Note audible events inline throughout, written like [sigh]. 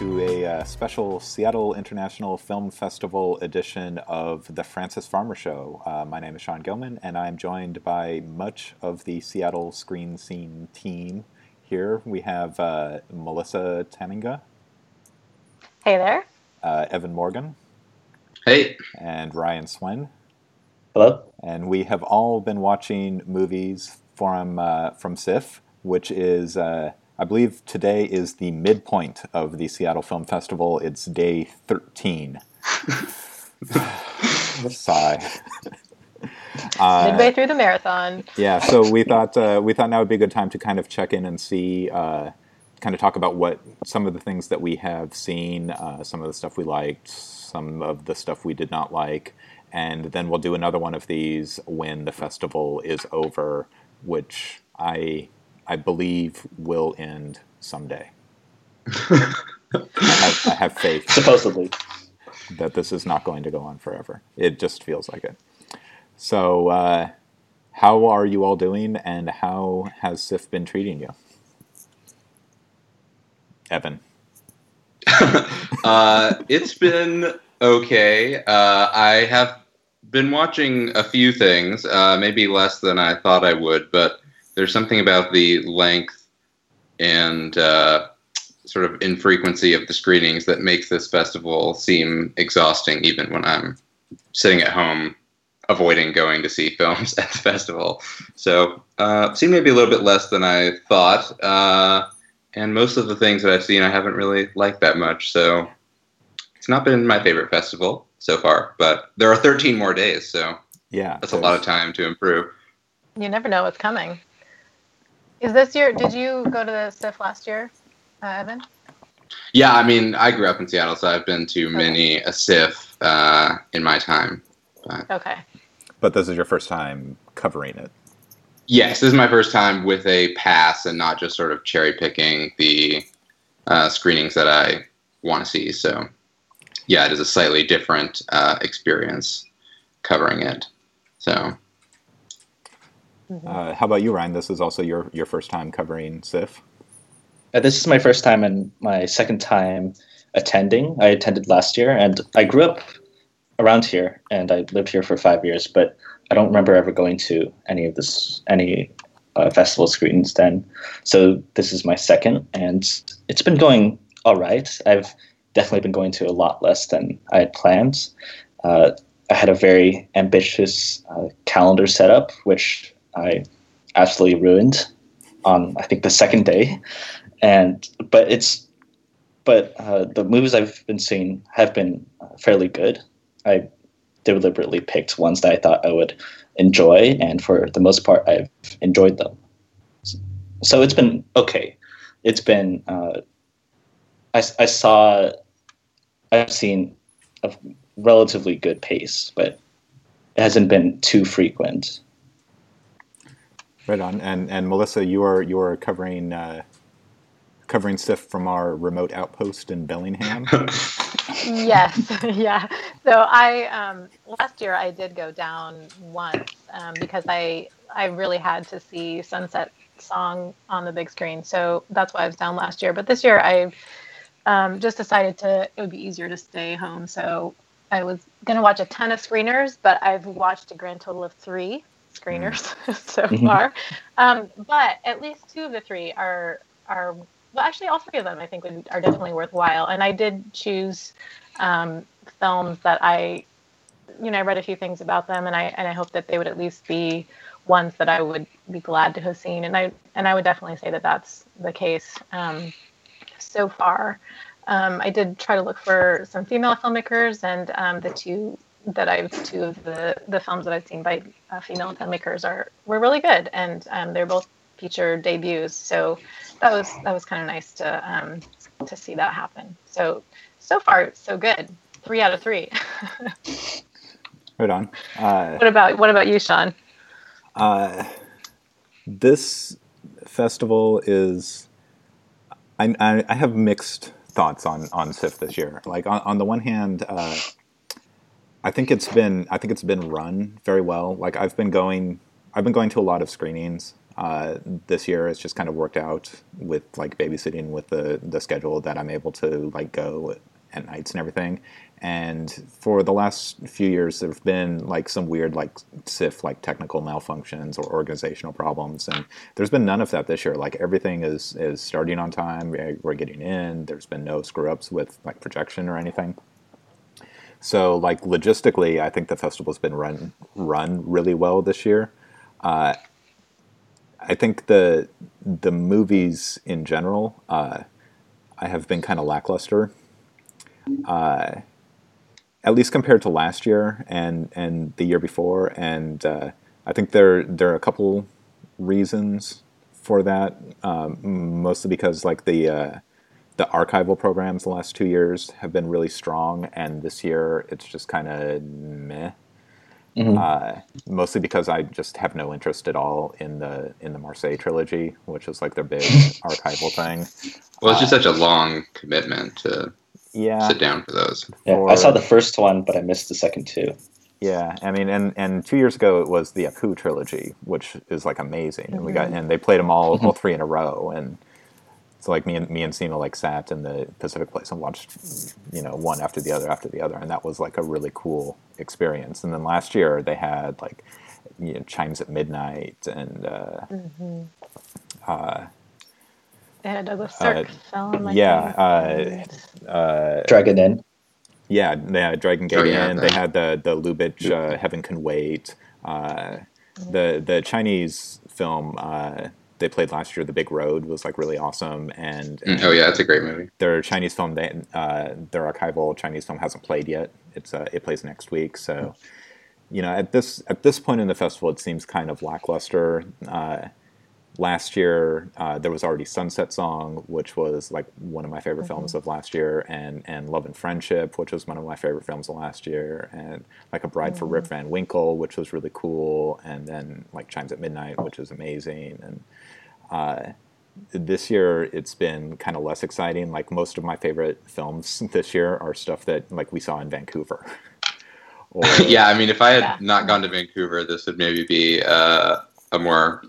welcome to a uh, special Seattle International Film Festival edition of the Frances Farmer Show. Uh, my name is Sean Gilman, and I'm joined by much of the Seattle Screen Scene team. Here we have uh, Melissa Tamminga. Hey there. Uh, Evan Morgan. Hey. And Ryan Swen. Hello. And we have all been watching movies from uh, from SIFF, which is uh, I believe today is the midpoint of the Seattle Film Festival. It's day 13. [sighs] Sigh. Uh, [laughs] Midway through the marathon. Yeah, so we thought uh, we thought now would be a good time to kind of check in and see, uh, kind of talk about what some of the things that we have seen, uh, some of the stuff we liked, some of the stuff we did not like, and then we'll do another one of these when the festival is over, which I I believe will end someday. I, have, I have faith. [laughs] Supposedly. That this is not going to go on forever. It just feels like it. So, uh, how are you all doing, and how has SIFF been treating you? Evan. [laughs] uh, it's been okay. Uh, I have been watching a few things, uh, maybe less than I thought I would, but there's something about the length and uh, sort of infrequency of the screenings that makes this festival seem exhausting, even when I'm sitting at home avoiding going to see [laughs] films at the festival. So, uh, seen maybe a little bit less than I thought. Uh, and most of the things that I've seen, I haven't really liked that much. So, it's not been my favorite festival so far. But there are 13 more days, so yeah, that's a lot of time to improve. You never know what's coming. Is this your? Did you go to the SIFF last year, uh, Evan? Yeah, I mean, I grew up in Seattle, so I've been to okay. many a SIFF uh, in my time. But. Okay. But this is your first time covering it. Yes, this is my first time with a pass and not just sort of cherry picking the uh, screenings that I want to see. So, yeah, it is a slightly different uh, experience covering it. So, Mm-hmm. Uh, how about you, Ryan? This is also your, your first time covering SIFF. Uh, this is my first time and my second time attending. I attended last year, and I grew up around here, and I lived here for five years. But I don't remember ever going to any of this any uh, festival screenings then. So this is my second, and it's been going all right. I've definitely been going to a lot less than I had planned. Uh, I had a very ambitious uh, calendar setup, which I absolutely ruined on I think the second day, and but it's but uh, the movies I've been seeing have been fairly good. I deliberately picked ones that I thought I would enjoy, and for the most part, I've enjoyed them. So it's been okay. It's been uh, I, I saw I've seen a relatively good pace, but it hasn't been too frequent. Right on. And and Melissa, you are you are covering uh, covering stuff from our remote outpost in Bellingham. [laughs] yes, [laughs] yeah. So I um, last year I did go down once um, because I I really had to see Sunset Song on the big screen. So that's why I was down last year. But this year I um, just decided to it would be easier to stay home. So I was going to watch a ton of screeners, but I've watched a grand total of three screeners mm. [laughs] so mm-hmm. far. Um, but at least two of the three are are well, actually all three of them I think would, are definitely worthwhile. And I did choose um, films that I, you know, I read a few things about them, and I and I hope that they would at least be ones that I would be glad to have seen. And I and I would definitely say that that's the case um, so far. Um, I did try to look for some female filmmakers, and um, the two that I've two of the the films that I've seen by uh, female filmmakers are were really good, and um, they're both feature debuts. So that was that was kind of nice to um, to see that happen. So so far so good. Three out of three. right on. Uh, what about what about you, Sean? Uh, this festival is. I, I, I have mixed thoughts on on SIFF this year. Like on, on the one hand, uh, I think it's been I think it's been run very well. Like I've been going I've been going to a lot of screenings. Uh, this year, it's just kind of worked out with like babysitting with the the schedule that I'm able to like go at nights and everything. And for the last few years, there have been like some weird like SIFF like technical malfunctions or organizational problems, and there's been none of that this year. Like everything is is starting on time. We're getting in. There's been no screw ups with like projection or anything. So like logistically, I think the festival's been run run really well this year. Uh, I think the the movies in general, uh, I have been kind of lackluster. Uh, at least compared to last year and and the year before, and uh, I think there there are a couple reasons for that. Um, mostly because like the uh, the archival programs the last two years have been really strong, and this year it's just kind of meh. Mm-hmm. Uh, mostly because I just have no interest at all in the in the Marseille trilogy, which is like their big [laughs] archival thing. Well, it's just uh, such a long commitment to yeah sit down for those. Yeah, for, I saw the first one, but I missed the second two. Yeah, I mean, and and two years ago it was the Apu trilogy, which is like amazing, mm-hmm. and we got mm-hmm. and they played them all all three in a row, and so like me and me and Sina like sat in the Pacific Place and watched, you know, one after the other after the other, and that was like a really cool experience. And then last year they had like, you know, chimes at midnight and. Uh, mm-hmm. uh, they had Douglas Sirk uh, film. I yeah, uh, uh, Dragon Inn. Yeah, they had Dragon Gate oh, yeah, Inn. They had the the Lubitsch uh, Heaven Can Wait. Uh, the the Chinese film uh, they played last year, The Big Road, was like really awesome. And, and oh yeah, it's a great movie. Their Chinese film, they, uh, their archival Chinese film hasn't played yet. It's uh, it plays next week. So, you know, at this at this point in the festival, it seems kind of lackluster. Uh, last year, uh, there was already Sunset Song, which was like one of my favorite mm-hmm. films of last year, and and Love and Friendship, which was one of my favorite films of last year, and like A Bride mm-hmm. for Rip mm-hmm. Van Winkle, which was really cool, and then like Chimes at Midnight, which is amazing, and uh, this year it's been kind of less exciting. Like most of my favorite films [laughs] this year are stuff that like we saw in Vancouver. [laughs] or, yeah, I mean, if I had yeah. not gone to Vancouver, this would maybe be uh, a more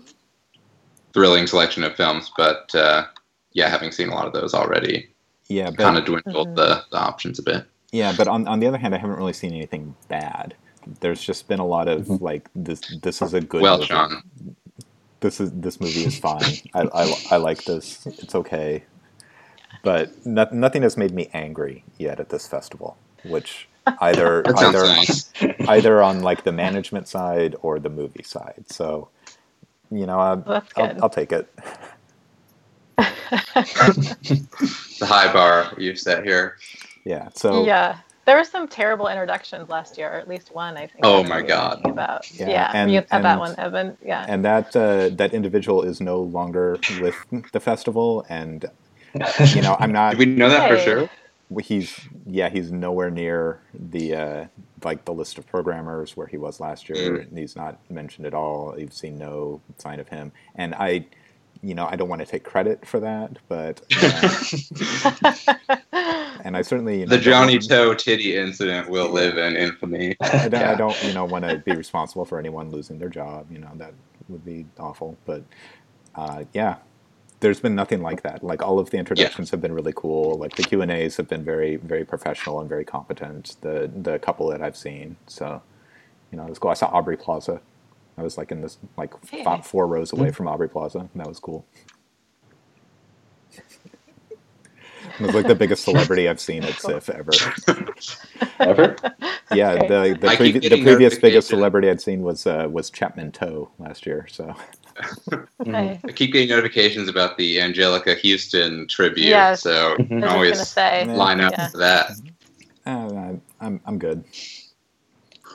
thrilling selection of films. But uh, yeah, having seen a lot of those already, yeah, kind of dwindled mm-hmm. the, the options a bit. Yeah, but on on the other hand, I haven't really seen anything bad. There's just been a lot of mm-hmm. like this. This is a good. Well, movie. Sean, this is this movie is fine. I, I, I like this. It's okay, but no, nothing has made me angry yet at this festival. Which either [laughs] either nice. either on like the management side or the movie side. So, you know, I, I'll, I'll take it. [laughs] the high bar you've set here. Yeah. So yeah. There were some terrible introductions last year, or at least one, I think. Oh my god! About yeah, yeah and, you had that one, Evan. Yeah, and that uh, that individual is no longer with the festival, and you know, I'm [laughs] not. Do we know that hey. for sure? He's yeah, he's nowhere near the uh, like the list of programmers where he was last year. Mm. He's not mentioned at all. You've seen no sign of him, and I you know, I don't want to take credit for that, but uh, [laughs] and I certainly you know, the Johnnie To titty incident will live in infamy. [laughs] I don't, [laughs] yeah. I don't, you know, want to be responsible for anyone losing their job. You know, that would be awful. But uh, yeah, there's been nothing like that. Like all of the introductions yeah. have been really cool. Like the Q and A's have been very, very professional and very competent. The the couple that I've seen, so you know, it was cool. I saw Aubrey Plaza I was like in this like hey. five, four rows away from Aubrey Plaza. And that was cool. [laughs] It was like the biggest celebrity I've seen at [laughs] SIFF ever. ever? Yeah, the the, previ- the previous biggest celebrity I'd seen was uh, was Chapman To last year. So. I keep getting notifications about the Anjelica Huston tribute, yes. so always say. line up yeah. for that. Uh, I'm I'm good.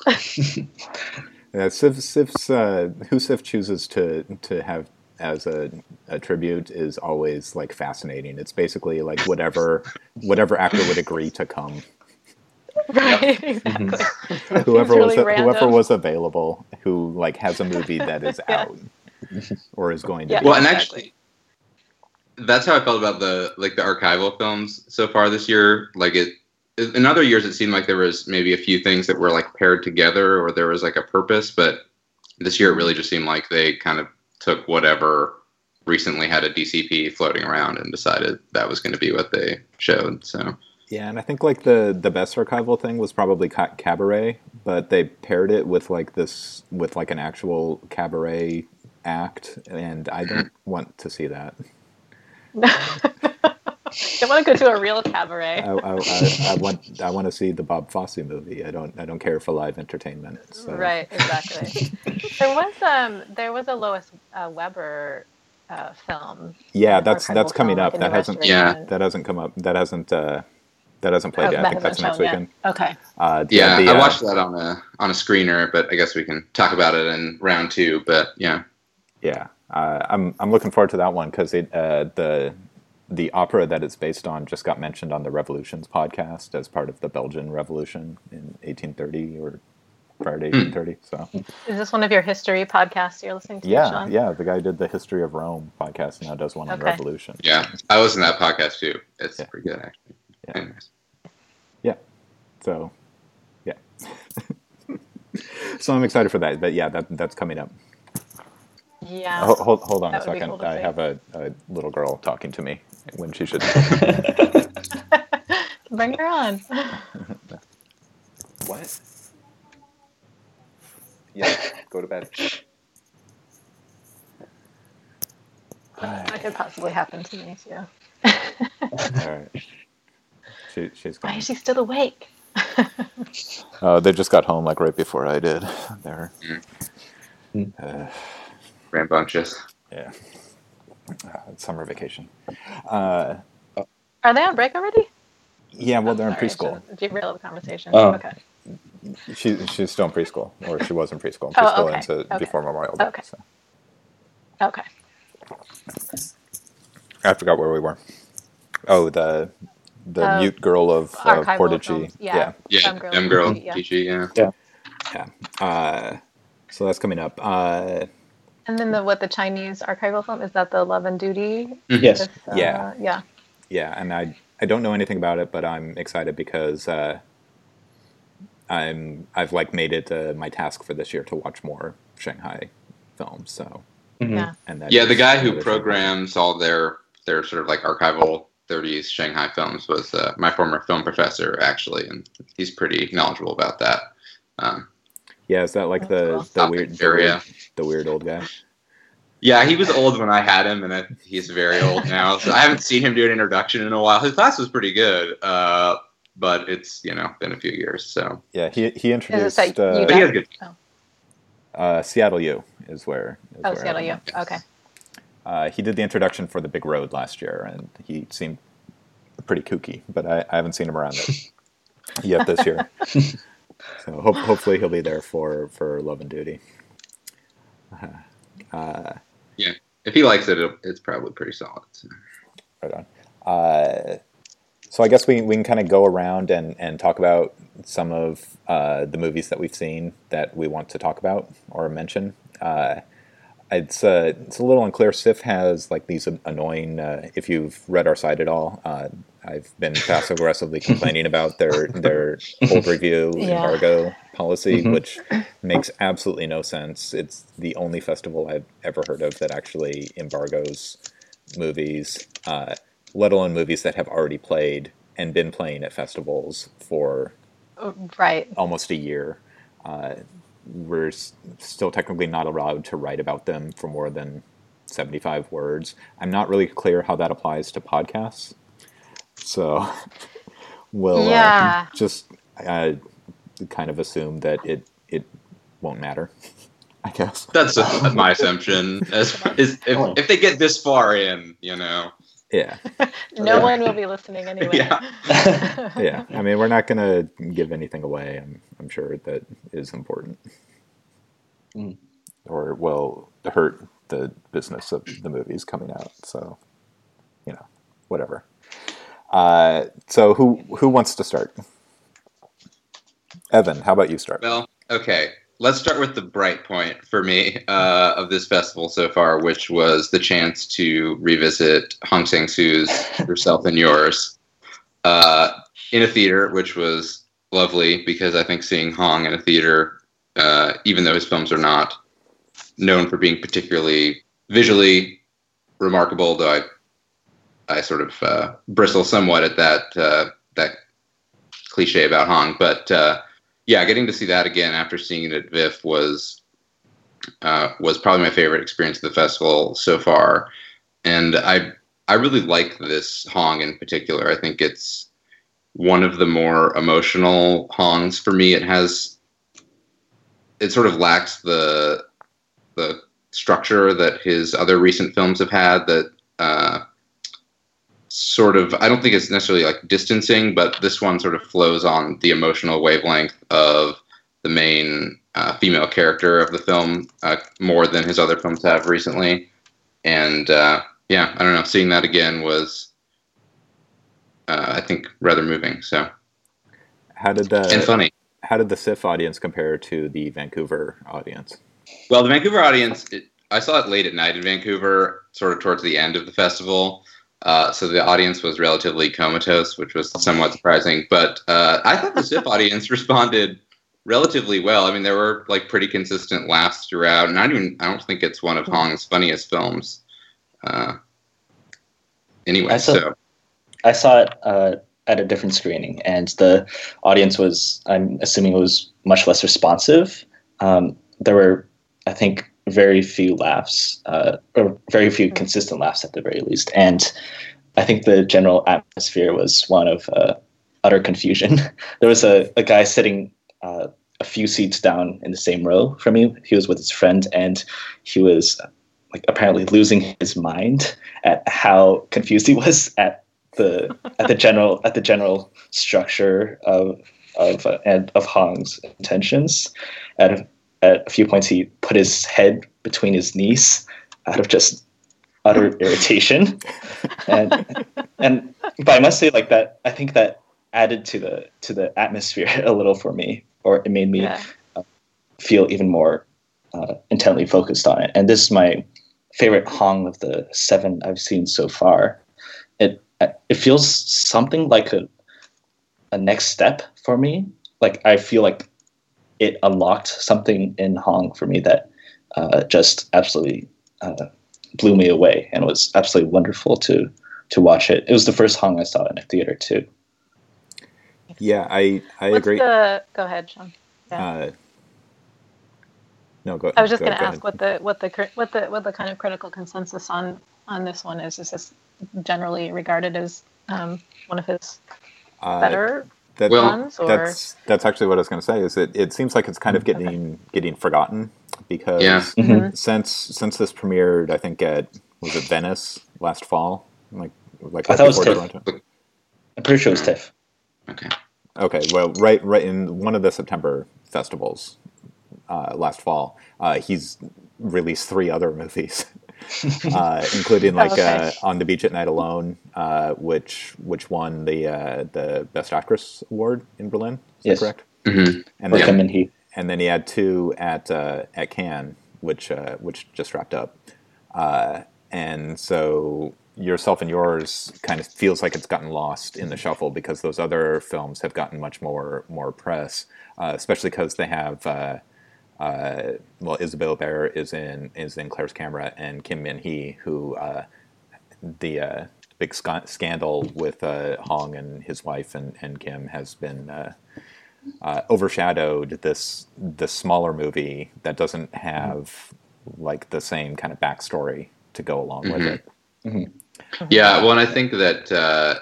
[laughs] Yeah, SIFF, SIFF's, uh, who SIFF chooses to to have as a, a tribute is always like fascinating. It's basically like whatever whatever actor would agree to come. [laughs] Right, exactly. Mm-hmm. [laughs] whoever really was whoever was available, who like has a movie that is yeah. out [laughs] or is going to. Yeah, well, and actually, that's how I felt about the like the archival films so far this year. Like it, in other years it seemed like there was maybe a few things that were like paired together or there was like a purpose but this year it really just seemed like they kind of took whatever recently had a DCP floating around and decided that was going to be what they showed. So Yeah, and I think like the the best archival thing was probably Cabaret, but they paired it with like this with like an actual cabaret act, and I don't want to see that. I want to go to a real cabaret. I, I, I, I want I want to see the Bob Fosse movie. I don't I don't care for live entertainment. So. Right, exactly. [laughs] there was um there was a Lois uh, Weber uh, film. Yeah, that's that's coming film, up. like That new hasn't Yeah. that hasn't come up. That hasn't uh, that hasn't played Oh, yet. I think that's next shown yet. weekend. Okay. Uh, yeah, the, I uh, watched that on a on a screener, but I guess we can talk about it in round two. But yeah, Yeah, uh, I'm I'm looking forward to that one because it uh, the the opera that it's based on just got mentioned on the Revolutions podcast as part of the Belgian Revolution in 1830 or prior to 1830. So Is this one of your history podcasts you're listening to? yeah, Sean? yeah, the guy did the History of Rome podcast and now does one on Okay. Revolution. yeah, I listened to that podcast too. It's Yeah. pretty good actually. Yeah. Anyways. So yeah, [laughs] so I'm excited for that. But yeah, that that's coming up. Yeah. Ho- hold hold on a That would be second. cool I see. have a, a little girl talking to me when she should. [laughs] Bring her on. [laughs] What? Yeah, go to bed. That could possibly happen to me too. All right. [laughs] She, she's Why gone. is she still awake? Oh, they just got home like right before I did. They're, Mm. uh, Rambunctious. yeah, uh, summer vacation. Uh, Are they on break already? yeah, well, Oh, they're in sorry, I preschool. should've Derailed the conversation. Oh. Okay. She, she's still in preschool, or she was in preschool. Oh, Preschool okay, into okay. before Memorial Day. Okay. So. Okay. I forgot where we were. Oh, the the Uh, mute girl of uh, archival Portici. films, yeah. Yeah, M Girl M Girl, GG, yeah. GG, yeah. Yeah. Uh, so that's coming up. Uh, And then the what the Chinese archival film is that the Love and Duty? Yes. Uh, Yeah. Yeah. yeah, and I I don't know anything about it, but I'm excited because uh, I'm I've like made it uh, my task for this year to watch more Shanghai films. So Mhm. Yeah. and that Yeah, the guy who another thing. programs all their their sort of like archival 30s Shanghai films was uh, my former film professor, actually, and he's pretty knowledgeable about that. Um, Yeah, is that like the the weird the Area. weird, the weird old guy? yeah, he was old when I had him, and I, he's very old now. So I haven't seen him do an introduction in a while. His class was pretty good, uh, but it's you know been a few years. So Yeah, he he introduced that uh, but he has good. uh, Seattle U is where. Is Oh, where Seattle I U. went. Okay. Uh, he did the introduction for the Big Road last year, and he seemed pretty kooky. But I, I haven't seen him around it yet [laughs] this year. [laughs] so hope, hopefully he'll be there for for Love and Duty. [laughs] Uh, If he likes it, it'll, it's probably pretty solid. So. right on. Uh, so I guess we, we can kind of go around and, and talk about some of uh, the movies that we've seen that we want to talk about or mention. Uh, it's uh, it's a little unclear. SIFF has like these annoying. Uh, if you've read our site at all, uh, I've been passive aggressively complaining about their their hold review [laughs] Yeah. embargo policy, Mhm. which makes absolutely no sense. It's the only festival I've ever heard of that actually embargoes movies, uh, let alone movies that have already played and been playing at festivals for Oh, Right. almost a year. Uh, we're s- still technically not allowed to write about them for more than 75 words. I'm not really clear how that applies to podcasts. So [laughs] we'll Yeah. uh, just uh, kind of assume that it, it won't matter, [laughs] I guess. That's uh my assumption. As is if, if they get this far in, you know, Yeah. [laughs] No Yeah. one will be listening anyway. Yeah. Yeah. I mean, we're not going to give anything away. I'm, I'm sure that is important. Mm. Or will hurt the business of the movies coming out. So, you know, whatever. Uh, so who who wants to start? Evan, how about you start? Well, okay. Let's start with the bright point for me uh, of this festival so far, which was the chance to revisit Hong Sang Soo's Yourself and Yours uh, in a theater, which was lovely because I think seeing Hong in a theater, uh, even though his films are not known for being particularly visually remarkable, though I I sort of uh, bristle somewhat at that uh, that cliche about Hong. But uh, yeah, getting to see that again after seeing it at VIFF was uh, was probably my favorite experience of the festival so far, and I I really like this Hong in particular. I think it's one of the more emotional Hongs for me. It has it sort of lacks the the structure that his other recent films have had that uh, sort of I don't think it's necessarily like distancing, but this one sort of flows on the emotional wavelength of the main uh, female character of the film uh, more than his other films have recently. And uh, yeah, I don't know, seeing that again was uh, I think rather moving. So how did the and funny? How did the SIFF audience compare to the Vancouver audience? Well, the Vancouver audience, it, I saw it late at night in Vancouver, sort of towards the end of the festival. Uh, so the audience was relatively comatose, which was somewhat surprising. But uh, I thought the SIFF [laughs] audience responded relatively well. I mean, there were like pretty consistent laughs throughout, and I don't even I don't think it's one of Hong's funniest films. Uh, anyway, I saw, so I saw it uh, at a different screening, and the audience was I'm assuming it was much less responsive. Um, there were, I think, very few laughs, uh, or very few consistent laughs at the very least. And I think the general atmosphere was one of uh, utter confusion. [laughs] there was a, a guy sitting uh, a few seats down in the same row from me. He was with his friend, and he was like apparently losing his mind at how confused he was [laughs] at the at the general at the general structure of of uh, and of Hong's intentions. At at a few points, he put his head between his knees out of just utter [laughs] irritation, and and but I must say, like that, I think that added to the to the atmosphere [laughs] a little for me, or it made me Yeah. uh, feel even more uh, intently focused on it. And this is my favorite Hong of the seven I've seen so far. It it feels something like a a next step for me. Like I feel like it unlocked something in Hong for me that uh, just absolutely uh, blew me away, and it was absolutely wonderful to to watch it. It was the first Hong I saw in a theater too. Yeah, I I What's agree. the? Go ahead, Sean. Yeah. Uh, no, go. I was just going to ask ahead. what the what the what the what the kind of critical consensus on on this one is. Is this generally regarded as um, one of his Uh, better that- Well, ones, or that's that's actually what I was going to say. Is it? It seems like it's kind of getting getting forgotten because Yeah. Mhm. since since this premiered, I think at was it Venice last fall, like like I thought it was TIFF. I'm pretty sure it was TIFF. okay. Okay, well, right, right in one of the September festivals uh, last fall, uh, he's released three other [laughs] movies, [laughs] uh, including like Okay. uh, "On the Beach at Night Alone," uh, which which won the uh, the Best Actress award in Berlin. Is Yes. that correct? hmm And then, Kim and He. and then he had two at uh, at Cannes, which uh, which just wrapped up. Uh, and so yourself and yours kind of feels like it's gotten lost in the shuffle because those other films have gotten much more more press, uh, especially because they have. Uh, well, Isabelle Huppert is in is in Claire's camera, and Kim Min Hee, who uh, the uh, big sc- scandal with uh, Hong and his wife and, and Kim has been uh, uh, overshadowed this this smaller movie that doesn't have like the same kind of backstory to go along with Mhm. it. Yeah, well, and I think that uh,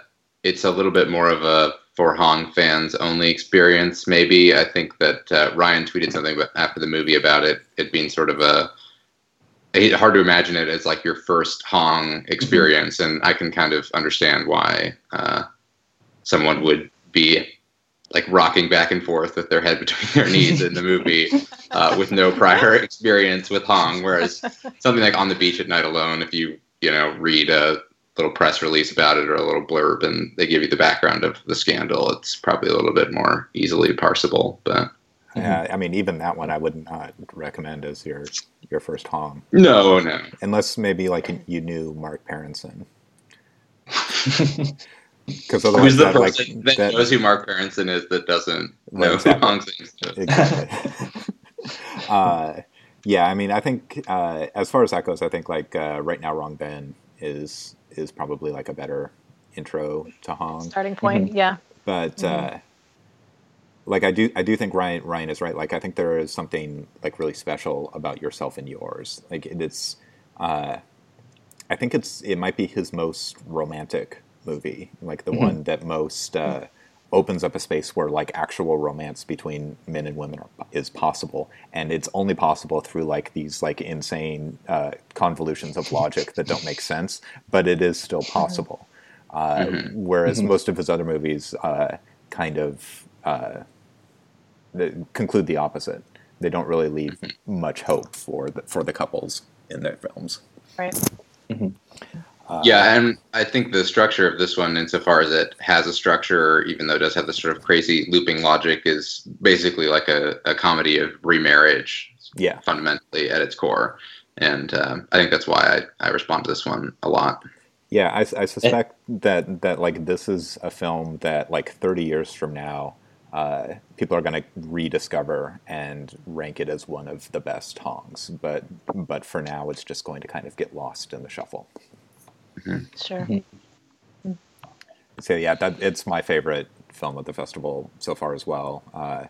it's a little bit more of a for Hong fans only experience. Maybe I think that uh, Ryan tweeted something after the movie about it, it being sort of a hard to imagine it as like your first Hong experience, and I can kind of understand why uh, someone would be like rocking back and forth with their head between their knees in the movie [laughs] uh, with no prior experience with Hong. Whereas something like On the Beach at Night Alone, if you you know read a little press release about it or a little blurb and they give you the background of the scandal, it's probably a little bit more easily parsable. But Yeah, I mean, even that one I would not recommend as your your first Hong, no, no. unless maybe like you knew Mark Peranson. [laughs] Because otherwise, Who's the that, like, person that, that- knows who Mark Peranson is that doesn't Well, know exactly. who Hong Sings? exactly. [laughs] uh, Yeah, I mean, I think uh, as far as that goes, I think like uh, right now, Wrong Then is is probably like a better intro to Hong. Starting point, yeah. But uh, like I do, I do think Ryan Ryan is right. Like I think there is something like really special about yourself and yours. Like it is. Uh, I think it's it might be his most romantic movie, like the one that most uh, opens up a space where like actual romance between men and women are, is possible, and it's only possible through like these like insane uh, convolutions of logic that don't make sense, but it is still possible. Uh, Whereas most of his other movies uh, kind of uh, th- conclude the opposite. They don't really leave much hope for the, for the couples in their films. Right. Yeah, and I think the structure of this one, insofar as it has a structure, even though it does have this sort of crazy looping logic, is basically like a, a comedy of remarriage, Yeah. fundamentally at its core. And um, I think that's why I, I respond to this one a lot. Yeah, I, I suspect that that like this is a film that like 30 years from now, uh, people are going to rediscover and rank it as one of the best Hongs. But but for now, it's just going to kind of get lost in the shuffle. Sure. So yeah, that it's my favorite film at the festival so far as well. Uh,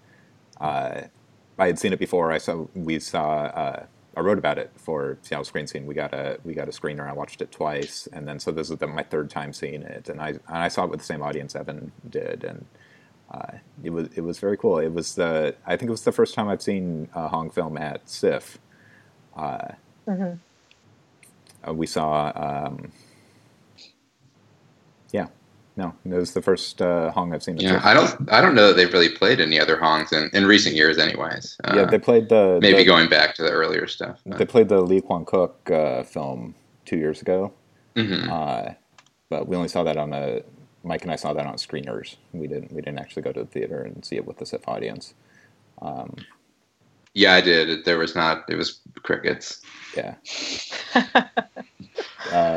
uh, I had seen it before. I saw we saw. Uh, I wrote about it for Seattle Screen Scene. We got a we got a screener. I watched it twice, and then so this is the, my third time seeing it, and I and I saw it with the same audience Evan did, and uh, it was it was very cool. It was the I think it was the first time I've seen a Hong film at SIFF. Uh, uh, we saw. Um, yeah, no, it was the first uh, Hong I've seen. Yeah, I don't I don't know that they've really played any other Hongs in, in recent years, anyways. Uh, yeah, they played the maybe the- going back to the earlier stuff. They played the Lee Kwang-kuk uh, film two years ago, hmm uh, but we only saw that on a. Mike and I saw that on screeners. We didn't. We didn't actually go to the theater and see it with the SIFF audience. Yeah, I did. There was not. It was crickets. Yeah. [laughs]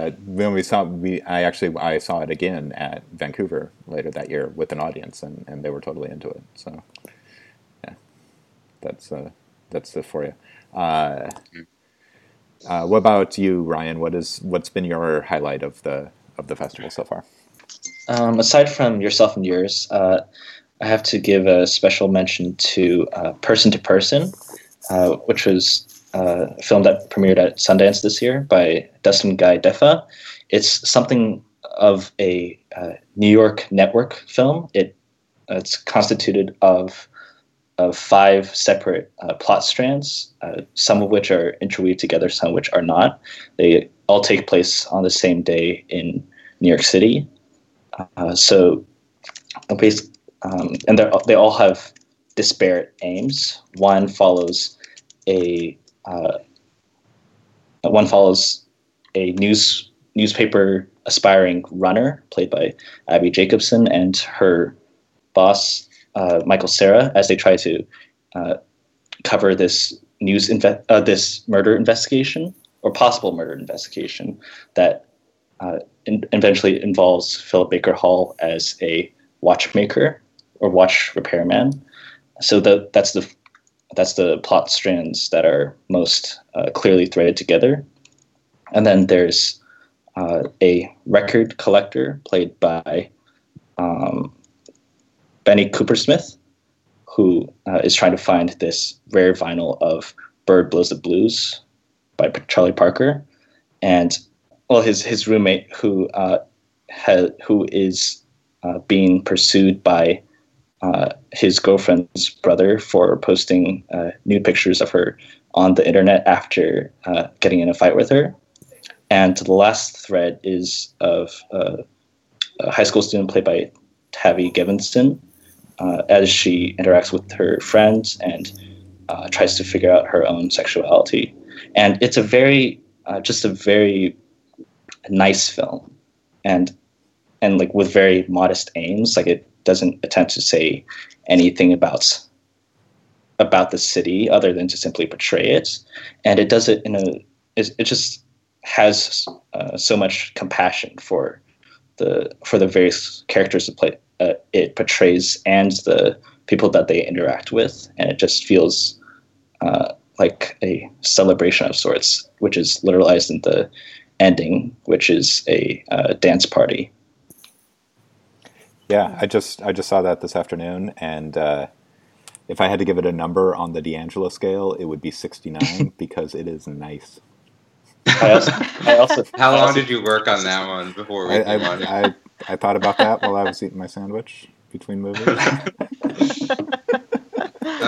uh, when we saw, we I actually I saw it again at Vancouver later that year with an audience, and, and they were totally into it. So, yeah, that's uh, that's it for you. Uh, uh, what about you, Ryan? What is what's been your highlight of the of the festival so far? Um, aside from yourself and yours, uh, I have to give a special mention to uh, Person to Person, uh, which was uh, film that premiered at Sundance this year by Dustin Guy Defa. It's something of a uh, New York network film. It it's constituted of of five separate uh, plot strands, uh, some of which are interweaved together, some of which are not. They all take place on the same day in New York City. Uh, so, uh, um, and they all have disparate aims. One follows a uh, one follows a news newspaper aspiring runner played by Abbi Jacobson and her boss uh, Michael Cera as they try to uh, cover this news inve- uh, this murder investigation or possible murder investigation that uh, in- eventually involves Philip Baker Hall as a watchmaker or watch repairman. So the, that's the that's the plot strands that are most uh, clearly threaded together. And then there's uh, a record collector played by um, Bene Coopersmith, who uh, is trying to find this rare vinyl of "Bird Blows the Blues" by Charlie Parker, and well, his his roommate who uh, ha- who is uh, being pursued by uh, his girlfriend's brother for posting uh, nude pictures of her on the internet after uh, getting in a fight with her. And the last thread is of uh, a high school student played by Tavi Gevinson uh, as she interacts with her friends and uh, tries to figure out her own sexuality. And it's a very, just a very nice film, and and like with very modest aims. Like it doesn't attempt to say anything about about the city other than to simply portray it, and it does it in a. It, it just has uh, so much compassion for the for the various characters it play uh, it portrays and the people that they interact with, and it just feels uh, like a celebration of sorts, which is literalized in the ending, which is a uh, dance party. Yeah, I just I just saw that this afternoon, and uh, if I had to give it a number on the D'Angelo scale, it would be 69 [laughs] because it is nice. I also, I also [laughs] How I long also- did you work on that one before we I, came on? I, I, I thought about that while I was eating my sandwich between movies. [laughs] All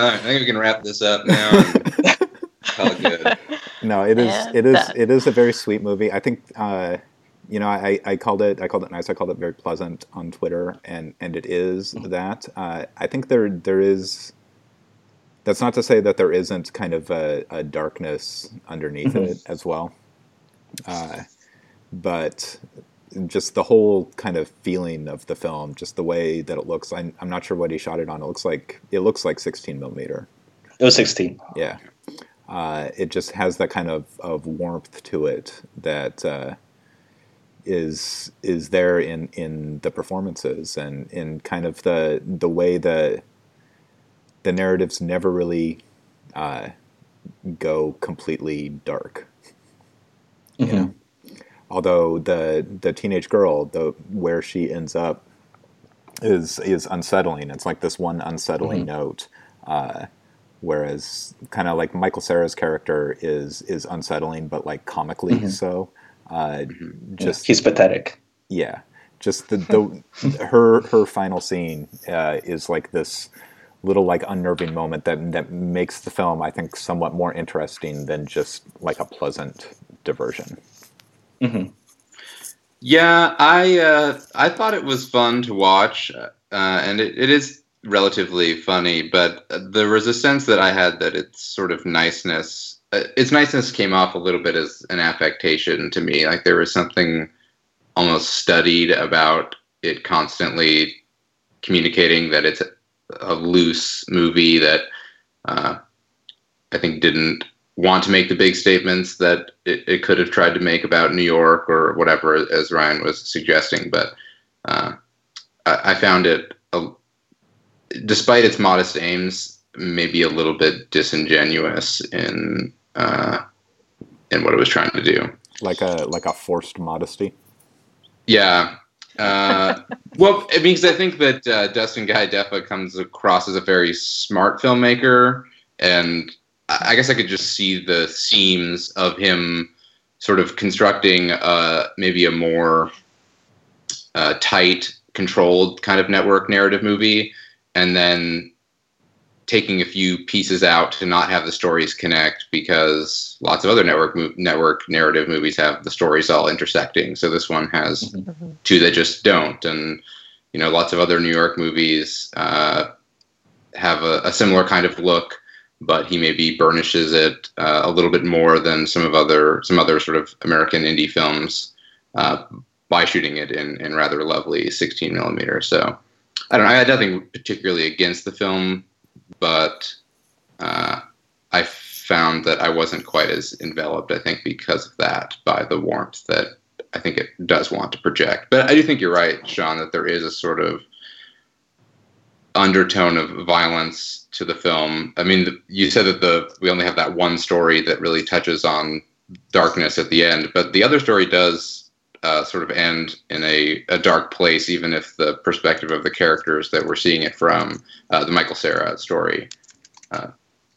right, I think we can wrap this up now. And call it good. No, it is And it is done. it is a very sweet movie. I think uh, you know I, I called it I called it nice. I called it very pleasant on Twitter, and and it is that. Uh, I think there there is. That's not to say that there isn't kind of a, a darkness underneath Mhm. it as well, uh, but just the whole kind of feeling of the film, just the way that it looks. I'm, I'm not sure what he shot it on. It looks like it looks like 16 millimeter. it was 16. Yeah. Uh, it just has that kind of, of warmth to it that uh, is is there in, in the performances and in kind of the the way the the narratives never really uh, go completely dark. You Mhm. know? Although the the teenage girl, the where she ends up is is unsettling. It's like this one unsettling Mhm. note. Uh, whereas kind of like Michael Cera's character is is unsettling, but like comically Mhm. so. Uh, just he's pathetic. yeah, just the, the [laughs] her her final scene uh, is like this little like unnerving moment that that makes the film I think somewhat more interesting than just like a pleasant diversion. hmm Yeah, I uh, I thought it was fun to watch, uh, and it, it is relatively funny. But there was a sense that I had that its sort of niceness, its niceness came off a little bit as an affectation to me. Like there was something almost studied about it constantly communicating that it's a, a loose movie that uh, I think didn't want to make the big statements that it, it could have tried to make about New York or whatever, as Ryan was suggesting. But uh, I, I found it, a, despite its modest aims, maybe a little bit disingenuous in uh, in what it was trying to do. Like a like a forced modesty. Yeah. Uh, [laughs] well, it means I think that uh, Dustin Guy Defa comes across as a very smart filmmaker, and I I guess I could just see the seams of him sort of constructing uh, maybe a more uh, tight, controlled kind of network narrative movie, and then taking a few pieces out to not have the stories connect because lots of other network mo- network narrative movies have the stories all intersecting. So this one has Mhm. two that just don't, and you know, lots of other New York movies uh, have a, a similar kind of look, but he maybe burnishes it uh, a little bit more than some of other some other sort of American indie films uh, by shooting it in in rather lovely 16 millimeter. So I don't know. I had nothing particularly against the film, but uh, I found that I wasn't quite as enveloped. I think because of that by the warmth that I think it does want to project. But I do think you're right, Sean, that there is a sort of undertone of violence to the film. I mean, the, you said that the we only have that one story that really touches on darkness at the end, but the other story does uh, sort of end in a, a dark place, even if the perspective of the characters that we're seeing it from, uh, the Michael Cera story, uh,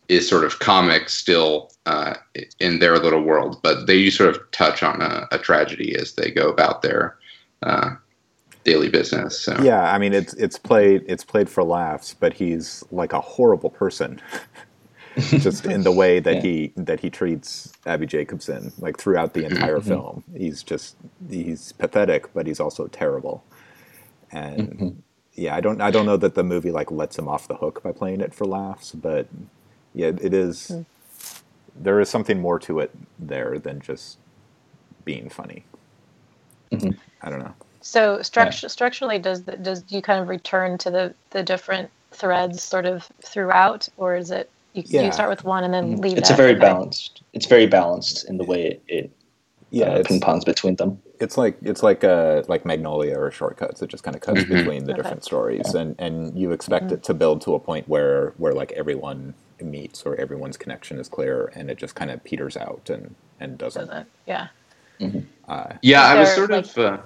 is sort of comic still uh, in their little world, but they sort of touch on a, a tragedy as they go about their uh, daily business. So. Yeah, I mean it's it's played it's played for laughs, but he's like a horrible person. [laughs] just in the way that [laughs] Yeah. he that he treats Abbi Jacobson like throughout the entire Mhm. film. He's just he's pathetic, but he's also terrible. And Mhm. yeah, I don't I don't know that the movie like lets him off the hook by playing it for laughs, but yeah, it is Mm. there is something more to it there than just being funny. Mhm. I don't know. So structure, structurally, does the, does do you kind of return to the the different threads sort of throughout, or is it you, Yeah. you start with one and then leave? It's that a very okay. balanced. It's very balanced in the way it, it Yeah, uh, it's, ping pongs between them. it's like it's like uh like Magnolia or Short Cuts. It just kind of cuts Mhm. between the Okay. different stories, and and you expect it to build to a point where where like everyone meets or everyone's connection is clear, and it just kind of peters out and and doesn't. Doesn't yeah. Uh, Yeah, Is I was sort like- of. Uh,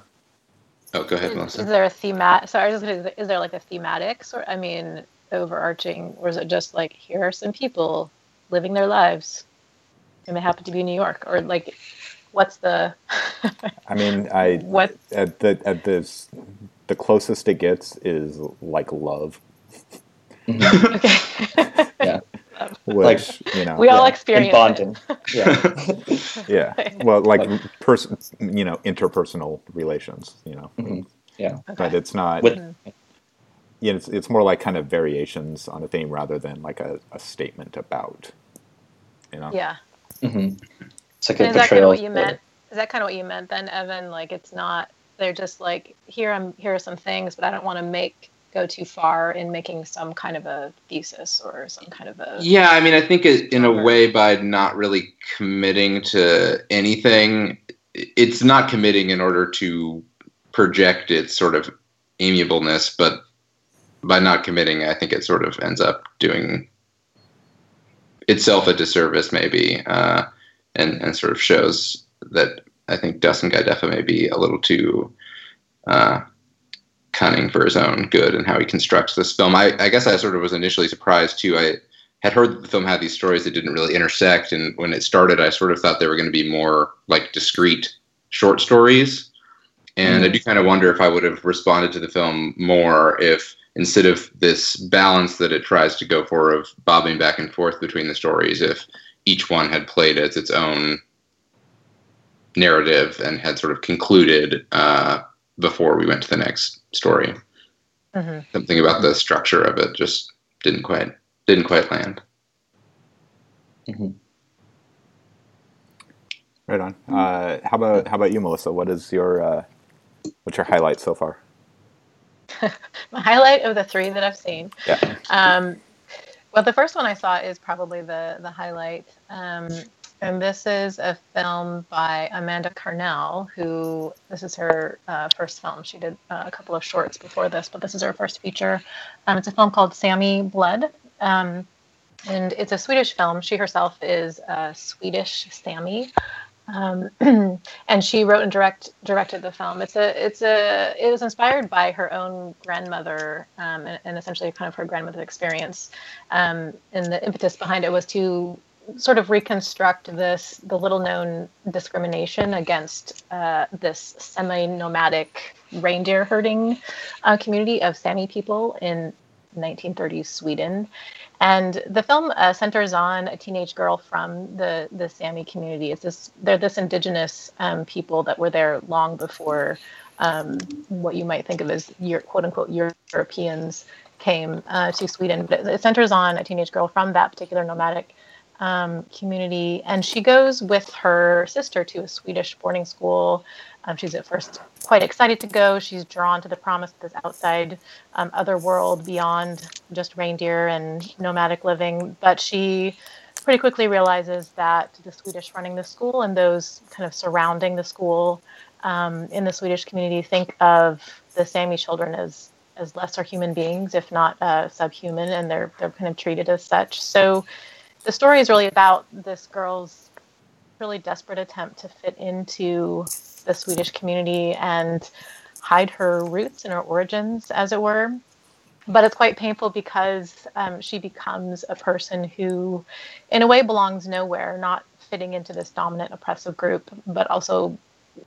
oh, go ahead, Is, Melissa. is there a themat? Sorry, I was just gonna, is there like a thematic sort? I mean, overarching, or is it just like here are some people living their lives, and they happen to be in New York, or like, what's the [laughs] I mean, I what? at the at this the closest it gets is like love, Mhm. Okay, [laughs] Yeah. which you know, we all Yeah, experience and bonding. [laughs] Yeah. yeah, well, like person, you know, interpersonal relations, you know, Mhm. Yeah. It. but it's not. With yeah, it's it's more like kind of variations on a theme rather than like a, a statement about, you know. yeah. mhm. It's like And a is that kind of what you meant? Is that kind of what you meant then, Evan? Like it's not. They're just like here. I'm here are some things, but I don't want to make go too far in making some kind of a thesis or some kind of a. Yeah, I mean, I think it, in a way, by not really committing to anything, it's not committing in order to project its sort of amiableness, but by not committing, I think it sort of ends up doing itself a disservice, maybe, uh, and and sort of shows that I think Dustin Guy Defa may be a little too uh, cunning for his own good and how he constructs this film. I, I guess I sort of was initially surprised too. I had heard that the film had these stories that didn't really intersect, and when it started, I sort of thought they were going to be more like discrete short stories. And I do kind of wonder if I would have responded to the film more if instead of this balance that it tries to go for of bobbing back and forth between the stories, if each one had played as its own narrative and had sort of concluded uh, before we went to the next story. Mhm. Something about the structure of it just didn't quite didn't quite land. Mhm. Right on. Uh, how about how about you, Melissa? What is your uh, what's your highlight so far? [laughs] My highlight of the three that I've seen. Yeah. Um, well, the first one I saw is probably the the highlight, um, and this is a film by Amanda Kernell, who this is her uh, first film. She did uh, a couple of shorts before this, but this is her first feature. Um, it's a film called Sami Blood, um, and it's a Swedish film. She herself is a Swedish Sami. Um, [clears throat] and she wrote and direct directed the film. It's a it's a it was inspired by her own grandmother um, and, and essentially kind of her grandmother's experience. Um, and the impetus behind it was to sort of reconstruct this the little known discrimination against uh, this semi nomadic reindeer herding uh, community of Sami people in 1930s Sweden. And the film uh, centers on a teenage girl from the the Sami community. It's this they're this indigenous um, people that were there long before um, what you might think of as your quote unquote Europeans came uh, to Sweden. But it, it centers on a teenage girl from that particular nomadic um, community, and she goes with her sister to a Swedish boarding school. Um, she's at first quite excited to go. She's drawn to the promise of this outside um, other world beyond just reindeer and nomadic living. But she pretty quickly realizes that the Swedish running the school and those kind of surrounding the school um, in the Swedish community think of the Sami children as as lesser human beings, if not uh, subhuman, and they're they're kind of treated as such. So the story is really about this girl's really desperate attempt to fit into the Swedish community and hide her roots and her origins, as it were. But it's quite painful because um, she becomes a person who, in a way, belongs nowhere, not fitting into this dominant oppressive group, but also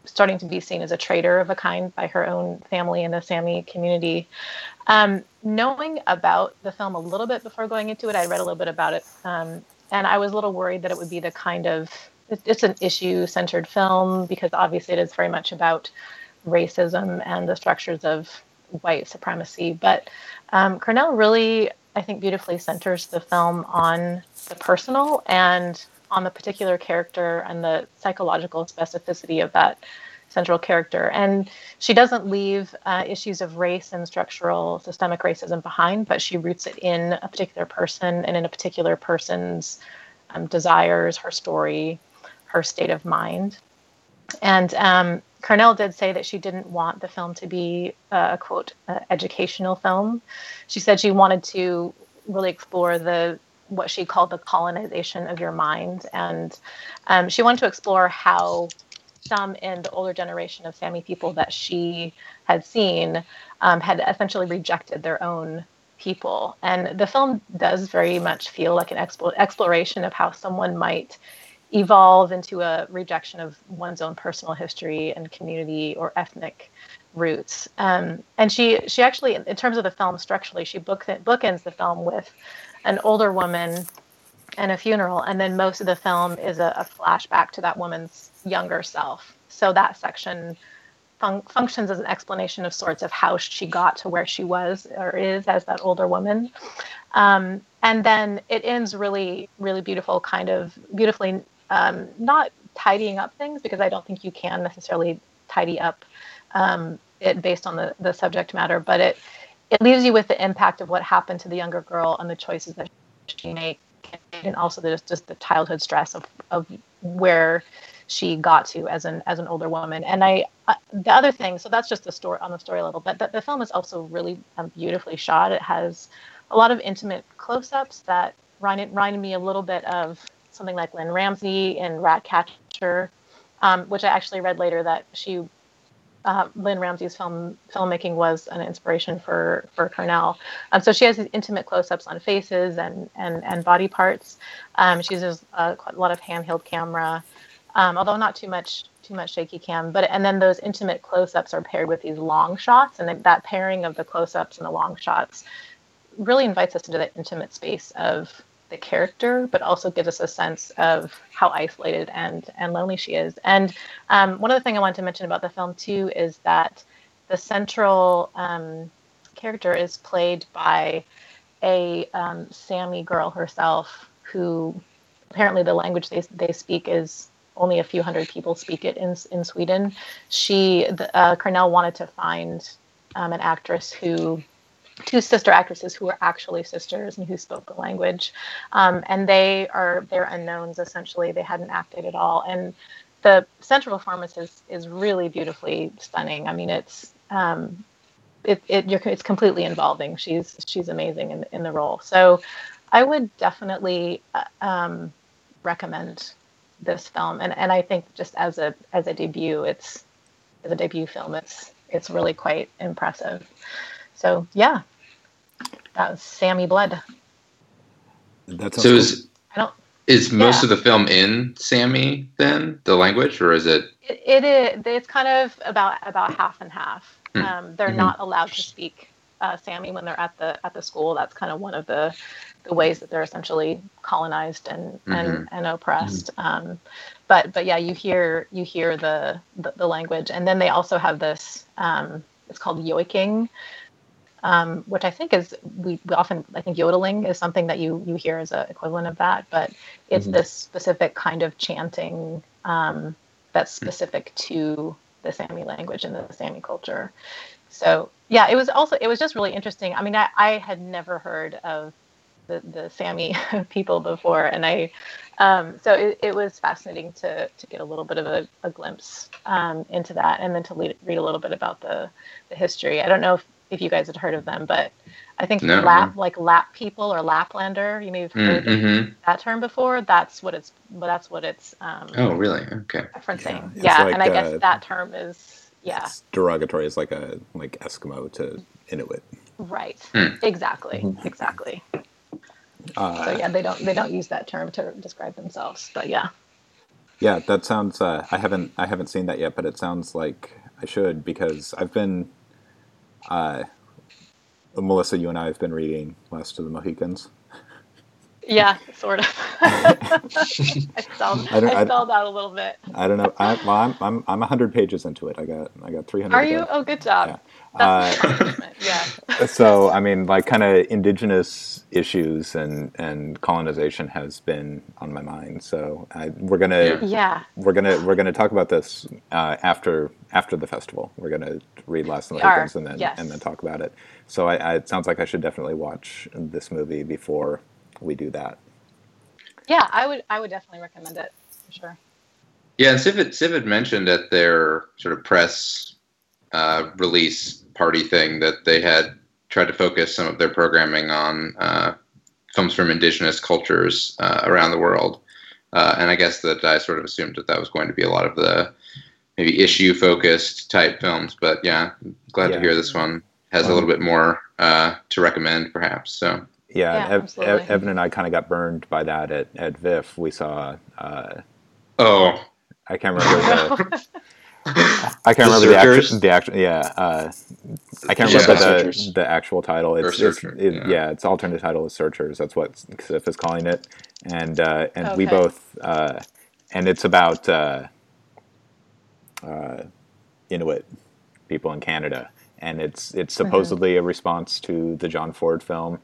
starting to be seen as a traitor of a kind by her own family in the Sami community. Um, knowing about the film a little bit before going into it, I read a little bit about it, um, and I was a little worried that it would be the kind of it's an issue centered film because obviously it is very much about racism and the structures of white supremacy. But um, Kernell really, I think, beautifully centers the film on the personal and on the particular character and the psychological specificity of that central character. And she doesn't leave uh, issues of race and structural systemic racism behind, but she roots it in a particular person and in a particular person's um, desires, her story, her state of mind. And um, Kernell did say that she didn't want the film to be a quote uh, educational film. She said she wanted to really explore the what she called the colonization of your mind, and um, she wanted to explore how some in the older generation of Sami people that she had seen um, had essentially rejected their own people. And the film does very much feel like an expo- exploration of how someone might evolve into a rejection of one's own personal history and community or ethnic roots. Um, and she she actually, in terms of the film structurally, she book, bookends the film with an older woman and a funeral, and then most of the film is a, a flashback to that woman's younger self. So that section fun- functions as an explanation of sorts of how she got to where she was or is as that older woman. Um, and then it ends really, really beautiful, kind of beautifully, um, not tidying up things because I don't think you can necessarily tidy up um, it based on the, the subject matter, but it it leaves you with the impact of what happened to the younger girl and the choices that she made, and also just just the childhood stress of of where she got to as an as an older woman. And I uh, the other thing, so that's just the story on the story level, but the, the film is also really um, beautifully shot. It has a lot of intimate close-ups that reminded me a little bit of something like Lynne Ramsay in Ratcatcher, um, which I actually read later that she uh, Lynne Ramsay's film filmmaking was an inspiration for for Kernell. Um, so she has these intimate close-ups on faces and and and body parts. Um, she uses a, a lot of handheld camera, um, although not too much too much shaky cam. But and then those intimate close-ups are paired with these long shots, and that pairing of the close-ups and the long shots really invites us into that intimate space of the character, but also gives us a sense of how isolated and and lonely she is. And um, one of the things I wanted to mention about the film too is that the central um, character is played by a um, Sami girl herself, who apparently the language they they speak is only a few hundred people speak it in in Sweden. She the, uh, Kernell wanted to find um, an actress who two sister actresses who were actually sisters and who spoke the language. Um, and they are they're unknowns essentially. They hadn't acted at all. And the central performance is is really beautifully stunning. I mean, it's um, it, it it's completely involving. She's she's amazing in in the role. So I would definitely uh, um, recommend this film. And and I think just as a as a debut, it's as a debut film, it's it's really quite impressive. So yeah, that was Sami Blood. That's so is I don't. is most yeah. of the film in Sami then the language, or is it? It, it is. It's kind of about about half and half. Hmm. Um, they're Mhm. not allowed to speak uh, Sami when they're at the at the school. That's kind of one of the the ways that they're essentially colonized and and, and oppressed. Um, but but yeah, you hear you hear the, the the language, and then they also have this. Um, it's called yoiking, um, which I think is we, we often I think yodeling is something that you you hear as an equivalent of that, but it's Mhm. this specific kind of chanting um, that's specific to the Sami language and the Sami culture. So yeah, it was also it was just really interesting. I mean, I, I had never heard of the, the Sami [laughs] people before, and I um, so it, it was fascinating to to get a little bit of a, a glimpse um, into that, and then to lead, read a little bit about the the history. I don't know if, if you guys had heard of them, but I think No. Lap like Lap people or Laplander. You may have heard Mm-hmm. that term before. That's what it's. But that's what it's um, Oh, really? Okay. referencing. Yeah, Yeah, it's and I guess uh, that term is yeah It's derogatory is like a like Eskimo to Inuit. right. Hmm. Exactly. Mhm. Exactly. Uh, So yeah, they don't they don't use that term to describe themselves. But yeah. Yeah, that sounds. Uh, I haven't I haven't seen that yet, but it sounds like I should because I've been. Uh, Melissa, you and I have been reading Last of the Mohicans. Yeah, sort of. [laughs] [laughs] I stalled. I don't- I, I- stalled out a little bit. I don't know. I, well, I'm I'm I'm hundred pages into it. I got I got three hundred. Are you? Oh, good job. Yeah. That's Uh. Yeah. [laughs] so I mean, like, kind of indigenous issues and and colonization has been on my mind. So I, we're gonna Yeah. Yeah. we're gonna we're gonna talk about this uh, after after the festival. We're gonna read Last of the We Mohicans and then yes. and then talk about it. So I, I, it sounds like I should definitely watch this movie before we do that. Yeah, I would. I would definitely recommend it for sure. Yeah, and SIFF had, SIFF had mentioned at their sort of press uh, release party thing that they had tried to focus some of their programming on uh, films from indigenous cultures uh, around the world. Uh, and I guess that I sort of assumed that that was going to be a lot of the maybe issue focused type films. But yeah, glad Yeah. to hear this one has a little bit more uh, to recommend, perhaps. So Yeah, Yeah, Ev- Ev- Evan and I kind of got burned by that at, at VIFF. We saw, uh, oh, I can't remember the, [laughs] I can't The remember the actual, the actual, yeah, uh, I can't Yeah. remember the, the actual title. It's, it's it, yeah. yeah. its alternate title is Searchers. That's what SIFF is calling it, and uh, and we both, uh, and it's about uh, uh, Inuit people in Canada, and it's it's Mm-hmm. supposedly a response to the John Ford film,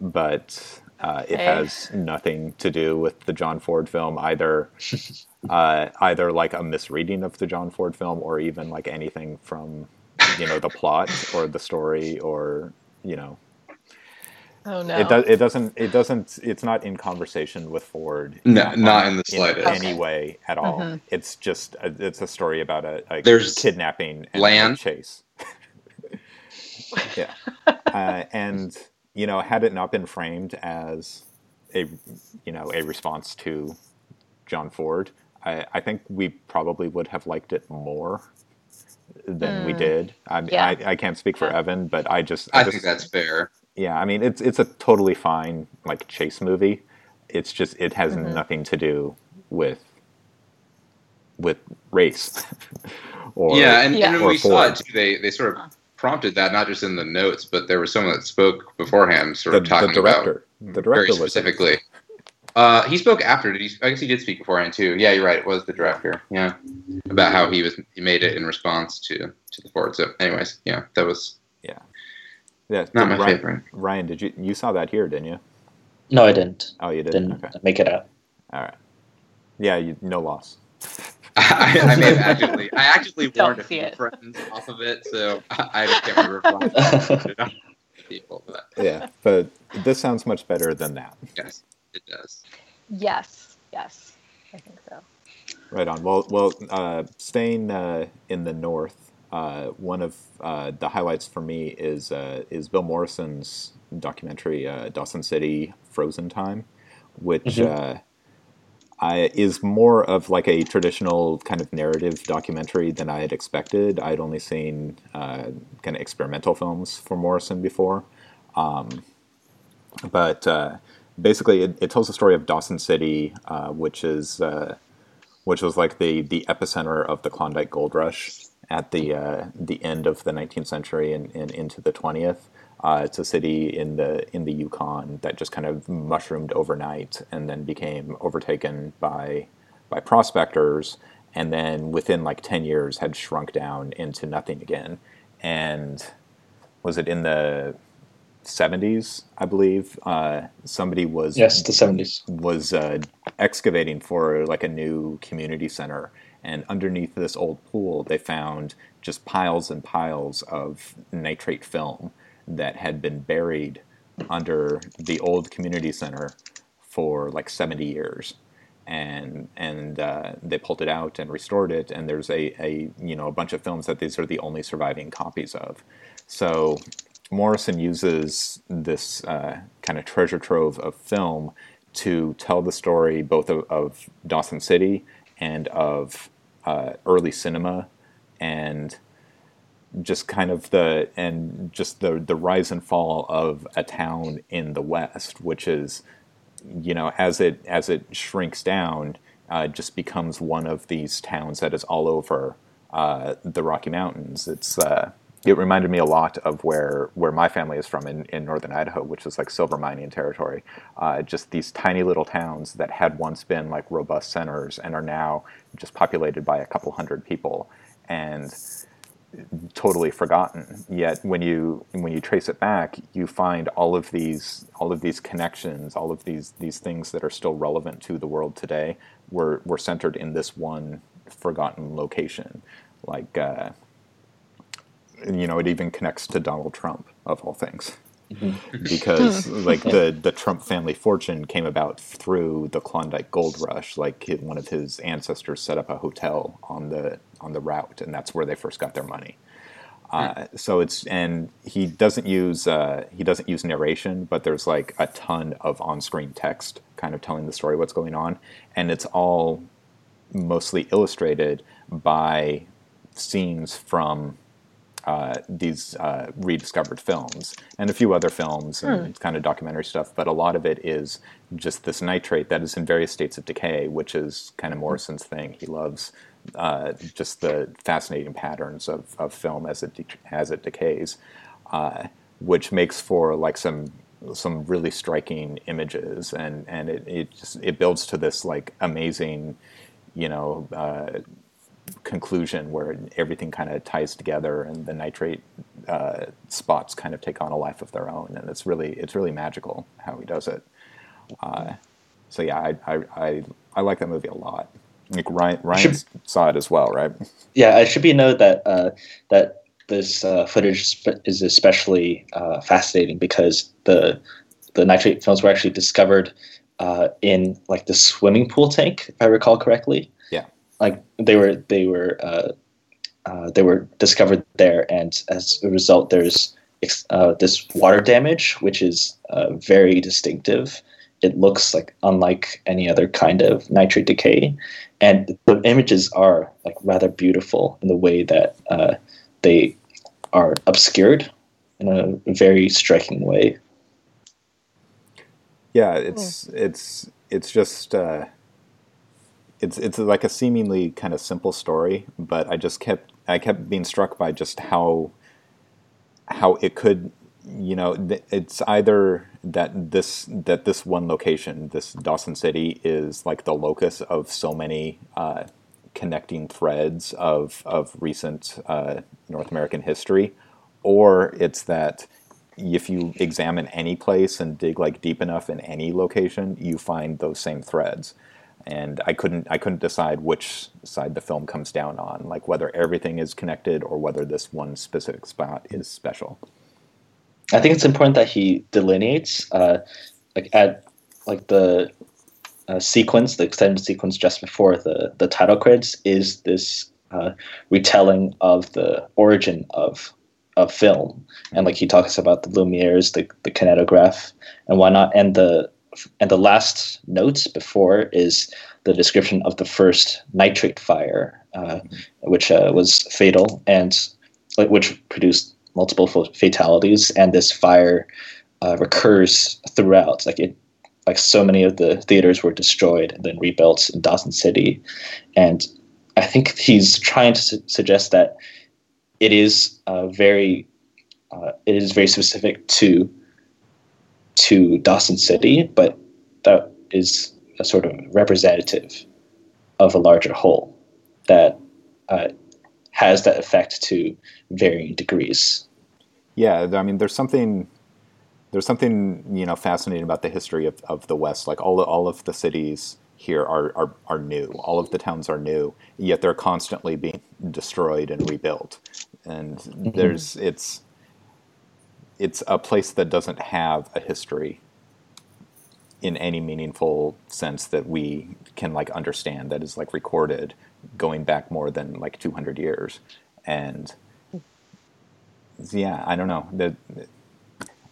but uh, it Okay. has nothing to do with the John Ford film either. [laughs] uh, either like a misreading of the John Ford film, or even like anything from you know the plot or the story, or you know Oh no. it does it doesn't it doesn't it's not in conversation with Ford. No, on- not in the in slightest. any way at all. Mhm. It's just a, it's a story about a, a There's kidnapping and land. a chase. [laughs] yeah, [laughs] uh, and you know, had it not been framed as a you know a response to John Ford, I, I think we probably would have liked it more than we Mm. did. I, Yeah. I I can't speak for Yeah. Evan, but I just I just, think that's fair. yeah. I mean, it's it's a totally fine like chase movie. It's just it has Mhm. nothing to do with with race [laughs] or yeah, and, Yeah. and when Or we saw it too, they they sort of prompted that not just in the notes, but there was someone that spoke beforehand, sort the, of the talking about. The director was specifically. Uh, he spoke after. Did he? I guess he did speak beforehand too. Yeah, you're right. It was the director. Yeah, about how he was he made it in response to to the Ford. So, anyways, yeah, that was Yeah, not my Ryan, favorite. Ryan, did you you saw that here, didn't you? No, I didn't. Oh, you didn't. Didn't Okay, make it out. all right. Yeah, you, no loss. I, I may have actively I [laughs] actively warned a few it. friends off of it, so I, I just can't remember if I [laughs] put it on people. But Yeah, but this sounds much better than that. yes, it does. yes. Yes. I think so. Right on. Well, well, uh, staying uh, in the north, uh, one of uh, the highlights for me is uh, is Bill Morrison's documentary uh, Dawson City Frozen Time, which Mhm. I, is more of like a traditional kind of narrative documentary than I had expected. I'd only seen uh, kind of experimental films for Morrison before, um, but uh, basically, it, it tells the story of Dawson City, uh, which is uh, which was like the the epicenter of the Klondike Gold Rush at the uh, the end of the 19th century and, and into the 20th. Uh, it's a city in the in the Yukon that just kind of mushroomed overnight and then became overtaken by by prospectors, and then within like 10 years had shrunk down into nothing again. And was it in the 70s, I believe? Uh, somebody was yes, the seventies. was uh, excavating for like a new community center, and underneath this old pool, they found just piles and piles of nitrate film that had been buried under the old community center for like 70 years. And and uh, they pulled it out and restored it, and there's a, a you know a bunch of films that these are the only surviving copies of. So Morrison uses this uh, kind of treasure trove of film to tell the story both of, of Dawson City and of uh, early cinema and just kind of the and just the the rise and fall of a town in the West, which is you know as it as it shrinks down, uh, just becomes one of these towns that is all over uh, the Rocky Mountains. It's uh, it reminded me a lot of where where my family is from in, in northern Idaho, which is like silver mining territory. Uh, just these tiny little towns that had once been like robust centers and are now just populated by a couple hundred people and totally forgotten. Yet when you when you trace it back, you find all of these all of these connections, all of these these things that are still relevant to the world today were were centered in this one forgotten location. Like uh, you know, it even connects to Donald Trump of all things. Because [laughs] like the the Trump family fortune came about through the Klondike Gold Rush. Like one of his ancestors set up a hotel on the on the route, and that's where they first got their money. Uh, so it's and he doesn't use uh, he doesn't use narration, but there's like a ton of on-screen text, kind of telling the story what's going on, and it's all mostly illustrated by scenes from uh, these uh, rediscovered films and a few other films and kind of documentary stuff. But a lot of it is just this nitrate that is in various states of decay, which is kind of Morrison's thing. He loves uh, just the fascinating patterns of, of film as it de- as it decays, uh, which makes for like some some really striking images and and it, it just it builds to this like amazing you know uh, conclusion where everything kind of ties together and the nitrate uh, spots kind of take on a life of their own and it's really it's really magical how he does it. Uh, so yeah I, I, I I like that movie a lot. Like Ryan Ryan saw it as well right? Yeah, it should be noted that uh, that this uh, footage is especially uh, fascinating because the the nitrate films were actually discovered uh, in like the swimming pool tank, if I recall correctly. Yeah. like they were they were uh, uh, they were discovered there, and as a result, there's uh, this water damage, which is uh, very distinctive. It looks like unlike any other kind of nitrate decay, and the images are like rather beautiful in the way that uh, they are obscured in a very striking way. Yeah, it's it's it's just uh, it's it's like a seemingly kind of simple story, but I just kept I kept being struck by just how how it could you know it's either that this that this one location this Dawson City is like the locus of so many uh, connecting threads of of recent uh, North American history, or it's that if you examine any place and dig like deep enough in any location, you find those same threads. And I couldn't I couldn't decide which side the film comes down on, like whether everything is connected or whether this one specific spot is special. I think it's important that he delineates, uh, like at like the uh, sequence, the extended sequence just before the the title credits is this uh, retelling of the origin of of film, and like he talks about the Lumieres, the the kinetograph, and why not, and the and the last notes before is the description of the first nitrate fire, uh, which uh, was fatal and like which produced multiple fatalities, and this fire uh, recurs throughout. Like it, like so many of the theaters were destroyed and then rebuilt in Dawson City, and I think he's trying to su- suggest that it is uh, very, uh, it is very specific to to Dawson City, but that is a sort of representative of a larger whole that uh, has that effect to varying degrees. Yeah, I mean, there's something there's something you know fascinating about the history of, of the West. Like all all of the cities here are, are are new. All of the towns are new, yet they're constantly being destroyed and rebuilt. And there's it's it's a place that doesn't have a history in any meaningful sense that we can like understand that is like recorded going back more than like 200 years. And yeah i don't know. That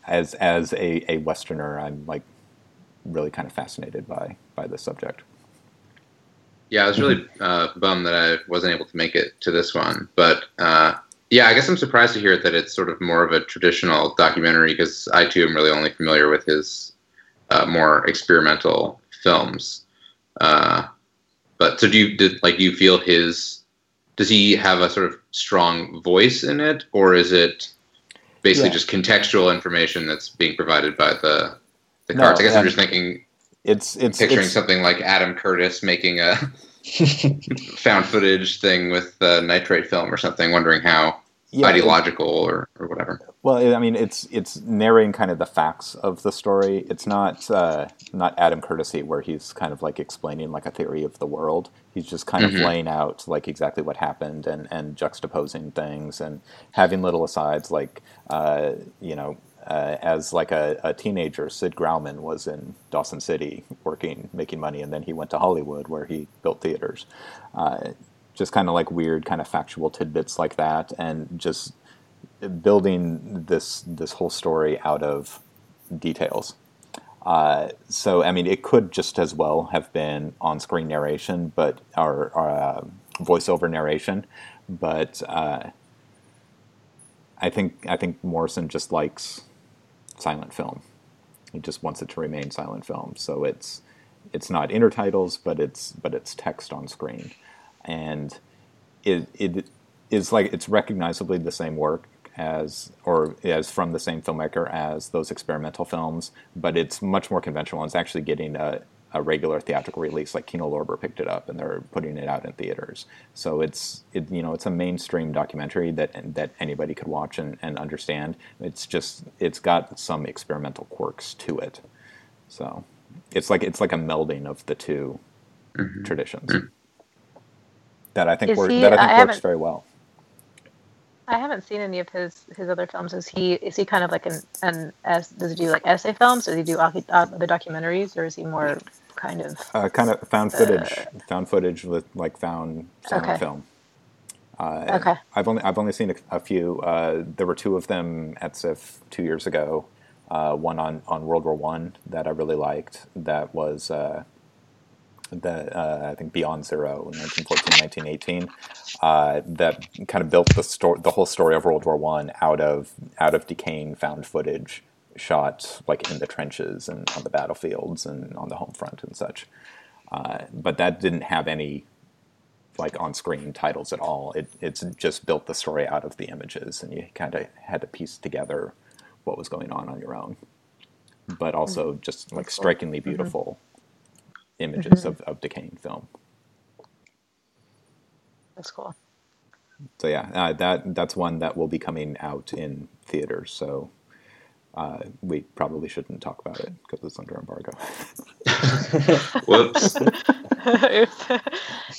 as as a, a westerner i'm like really kind of fascinated by by this subject. Yeah, I was really uh, bummed that I wasn't able to make it to this one, but uh, yeah, I guess I'm surprised to hear that it's sort of more of a traditional documentary because I too am really only familiar with his uh, more experimental films. Uh, but so do you did like do you feel his? Does he have a sort of strong voice in it, or is it basically Yeah. just contextual information that's being provided by the the No, cards? I guess I'm just thinking, it's it's picturing it's, something like Adam Curtis making a [laughs] found footage thing with uh, nitrate film or something, wondering how yeah, ideological or, or whatever. Well, I mean, it's it's narrating kind of the facts of the story. It's not uh, not Adam Curtis where he's kind of like explaining like a theory of the world. He's just kind of Mhm. laying out like exactly what happened and and juxtaposing things and having little asides like uh, you know. Uh, as like a, a teenager, Sid Grauman was in Dawson City working, making money, and then he went to Hollywood where he built theaters. Uh, just kind of like weird, kind of factual tidbits like that, and just building this this whole story out of details. Uh, so I mean, it could just as well have been on-screen narration, but our, or uh, voiceover narration. But uh, I think I think Morrison just likes silent film. He just wants it to remain silent film. So it's it's not intertitles, but it's but it's text on screen, and it it is like it's recognizably the same work as or as from the same filmmaker as those experimental films, but it's much more conventional. It's actually getting a, a regular theatrical release. Like Kino Lorber picked it up and they're putting it out in theaters. So it's it, you know it's a mainstream documentary that that anybody could watch and, and understand. It's just it's got some experimental quirks to it. So it's like it's like a melding of the 2 Mhm. traditions Mhm. that I think Is work, he- that I think I works very well. I haven't seen any of his his other films. Is he is he kind of like an an as does he do like essay films? Or does he do uh, the documentaries, or is he more kind of Uh, kind of found footage, found footage with like found silent Okay. film. Uh, Okay. I've only I've only seen a, a few. Uh, there were two of them at SIFF two years ago. Uh, one on, on World War One that I really liked. That was uh, the uh, I think Beyond Zero, 1914, 1918. Uh, that kind of built the story, the whole story of World War One out of out of decaying found footage shot like in the trenches and on the battlefields and on the home front and such. Uh, but that didn't have any like on-screen titles at all. It it's just built the story out of the images, and you kind of had to piece together what was going on on your own. But also just like strikingly beautiful images of, of decaying film. that's cool. So yeah, uh, that that's one that will be coming out in theaters. So uh, we probably shouldn't talk about it because it's under embargo. [laughs] [laughs] Whoops. Oops. [laughs]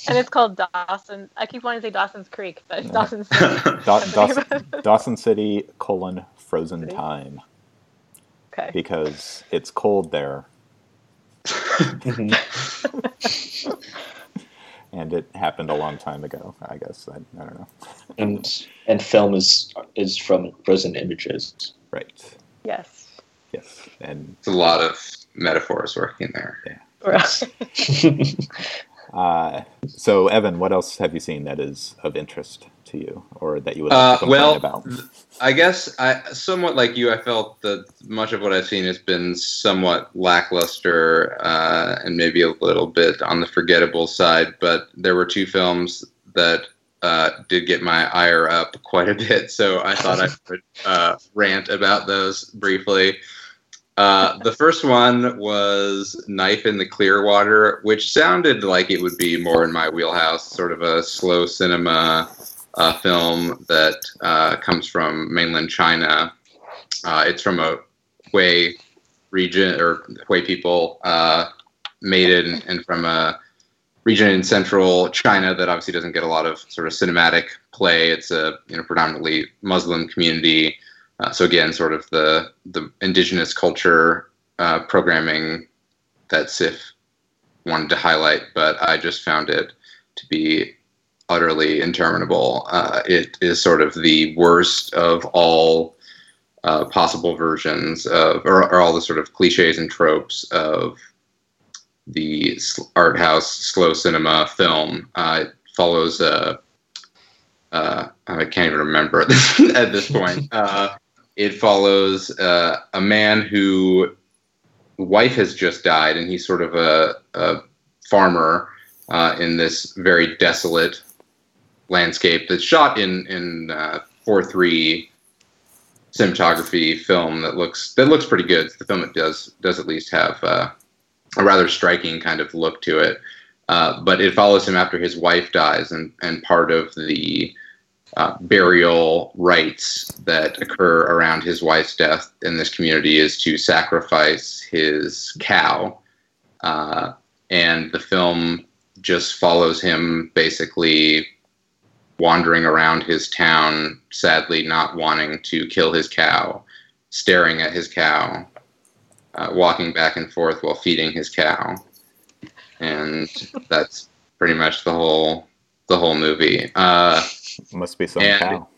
and it's called Dawson. I keep wanting to say Dawson's Creek, but it's Dawson's. Da- Dawson, Dawson City colon frozen City? time okay. because it's cold there Mhm. [laughs] and it happened a long time ago. I guess I, I don't know. and and film is is from frozen images. Right. Yes. Yes. And It's a lot of metaphors working there. Yeah. [laughs] Uh, so, Evan, what else have you seen that is of interest to you, or that you would Uh, like complain well, about? I guess I somewhat like you. I felt that much of what I've seen has been somewhat lackluster uh, and maybe a little bit on the forgettable side. But there were two films that uh, did get my ire up quite a bit, so I thought I [laughs] would uh, rant about those briefly. Uh, the first one was Knife in the Clear Water, which sounded like it would be more in my wheelhouse, sort of a slow cinema uh, film that uh, comes from mainland China. Uh, it's from a Hui region or Hui people uh, made it and, and from a region in central China that obviously doesn't get a lot of sort of cinematic play. It's a you know predominantly Muslim community. Uh, so again, sort of the the indigenous culture uh, programming that SIFF wanted to highlight, but I just found it to be utterly interminable. Uh, it is sort of the worst of all uh, possible versions of, or, or all the sort of cliches and tropes of the art house slow cinema film. Uh, it follows a, uh, I can't even remember [laughs] at this, at this point. [laughs] Uh, it follows uh, a man who wife has just died, and he's sort of a, a farmer uh, in this very desolate landscape that's shot in in uh, four three cinematography film that looks that looks pretty good. The film it does does at least have uh, a rather striking kind of look to it. Uh, but it follows him after his wife dies, and and part of the uh, burial rites that occur around his wife's death in this community is to sacrifice his cow. Uh, and the film just follows him basically wandering around his town, sadly not wanting to kill his cow, staring at his cow, uh, walking back and forth while feeding his cow. And that's pretty much the whole the whole movie. Uh, Must be some and- cow.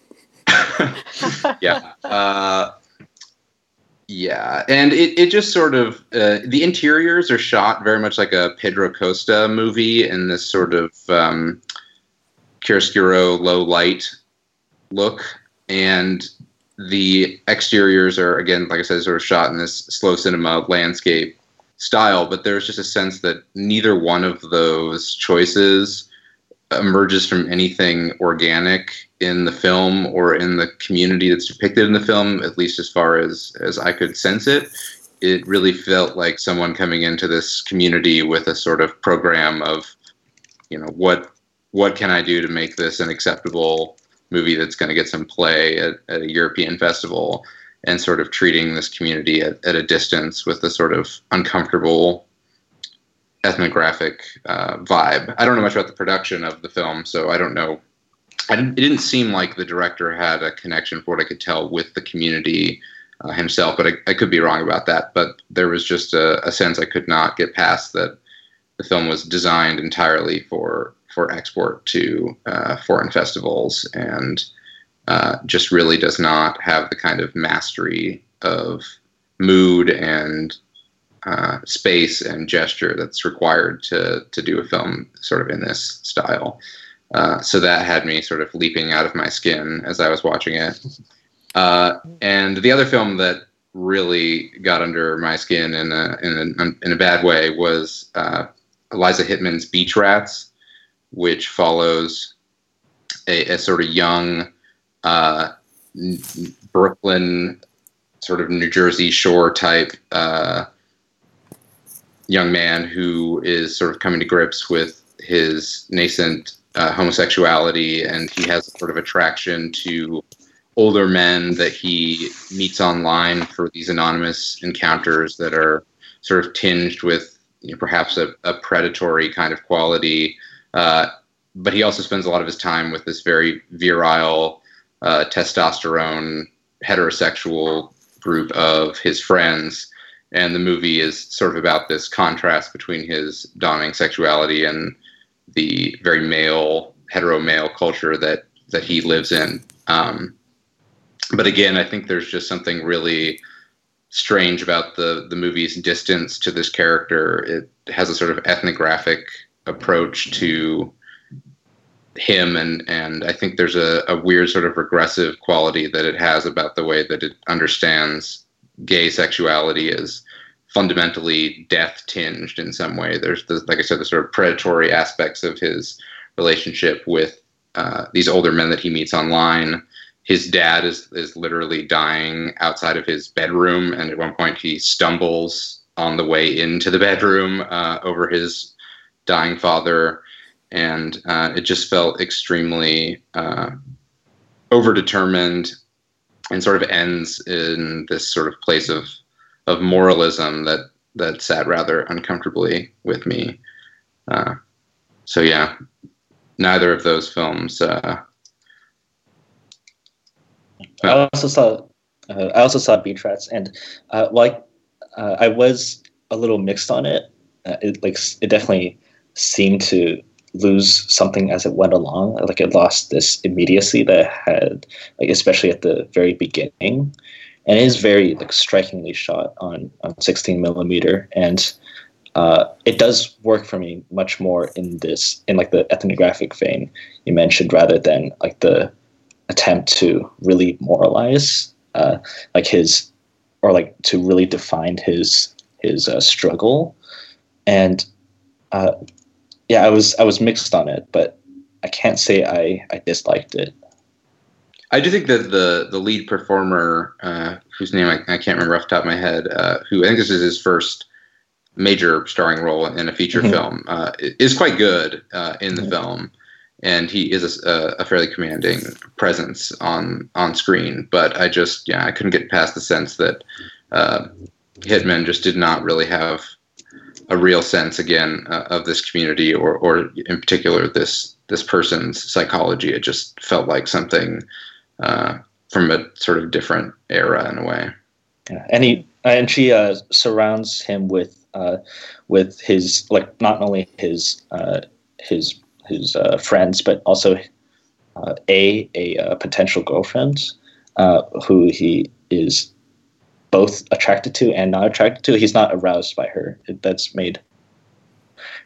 [laughs] yeah. Uh, yeah, and it, it just sort of uh, the interiors are shot very much like a Pedro Costa movie in this sort of um, chiaroscuro low light look, and the exteriors are again, like I said, sort of shot in this slow cinema landscape style. But there's just a sense that neither one of those choices emerges from anything organic in the film or in the community that's depicted in the film, at least as far as as I could sense it. It really felt like someone coming into this community with a sort of program of, you know, what what can I do to make this an acceptable movie that's going to get some play at, at, a European festival, and sort of treating this community at, at a distance with a sort of uncomfortable ethnographic uh, vibe. I don't know much about the production of the film, so I don't know. I didn't, it didn't seem like the director had a connection, for what I could tell, with the community uh, himself, but I, I, could be wrong about that. But there was just a, a, sense I could not get past that the film was designed entirely for for export to uh, foreign festivals and uh, just really does not have the kind of mastery of mood and uh, space and gesture that's required to to do a film sort of in this style. Uh, so that had me sort of leaping out of my skin as I was watching it. Uh, and the other film that really got under my skin in a in a, in a bad way was uh, Eliza Hittman's Beach Rats, which follows a, a sort of young uh, Brooklyn, sort of New Jersey Shore type uh, young man who is sort of coming to grips with his nascent uh, homosexuality, and he has a sort of attraction to older men that he meets online for these anonymous encounters that are sort of tinged with you know, perhaps a, a, predatory kind of quality. Uh, but he also spends a lot of his time with this very virile, uh, testosterone, heterosexual group of his friends. And the movie is sort of about this contrast between his dawning sexuality and the very male hetero male culture that that he lives in. Um, but again i think there's just something really strange about the the movie's distance to this character. It has a sort of ethnographic approach to him and and I think there's a, a weird sort of regressive quality that it has about the way that it understands gay sexuality is fundamentally death tinged in some way. There's, the, like I said, the sort of predatory aspects of his relationship with uh, these older men that he meets online. His dad is is literally dying outside of his bedroom, and at one point he stumbles on the way into the bedroom uh, over his dying father, and uh, it just felt extremely uh, overdetermined and sort of ends in this sort of place of of moralism that that sat rather uncomfortably with me. Uh, so yeah, neither of those films. Uh, I also saw. Uh, I also saw Beach Rats, and uh, like uh, I was a little mixed on it. Uh, it like it definitely seemed to lose something as it went along. Like it lost this immediacy that it had, like especially at the very beginning, and it is very like strikingly shot on on 16 millimeter, and uh, it does work for me much more in this in like the ethnographic vein you mentioned, rather than like the attempt to really moralize, uh, like his or like to really define his his uh, struggle, and uh, yeah, I was I was mixed on it, but I can't say I I disliked it. I do think that the the lead performer, uh, whose name I, I, can't remember off the top of my head, uh, who I think this is his first major starring role in a feature mm-hmm. film, uh, is quite good uh, in the mm-hmm. film, and he is a, a, fairly commanding presence on on screen. But I just yeah, I couldn't get past the sense that uh, Hittman just did not really have a real sense again uh, of this community or or in particular this this person's psychology. It just felt like something uh, from a sort of different era in a way. Yeah. And he and she uh, surrounds him with uh, with his like not only his uh, his his uh, friends but also a, a potential girlfriend who he is both attracted to and not attracted to. He's not aroused by her. That's made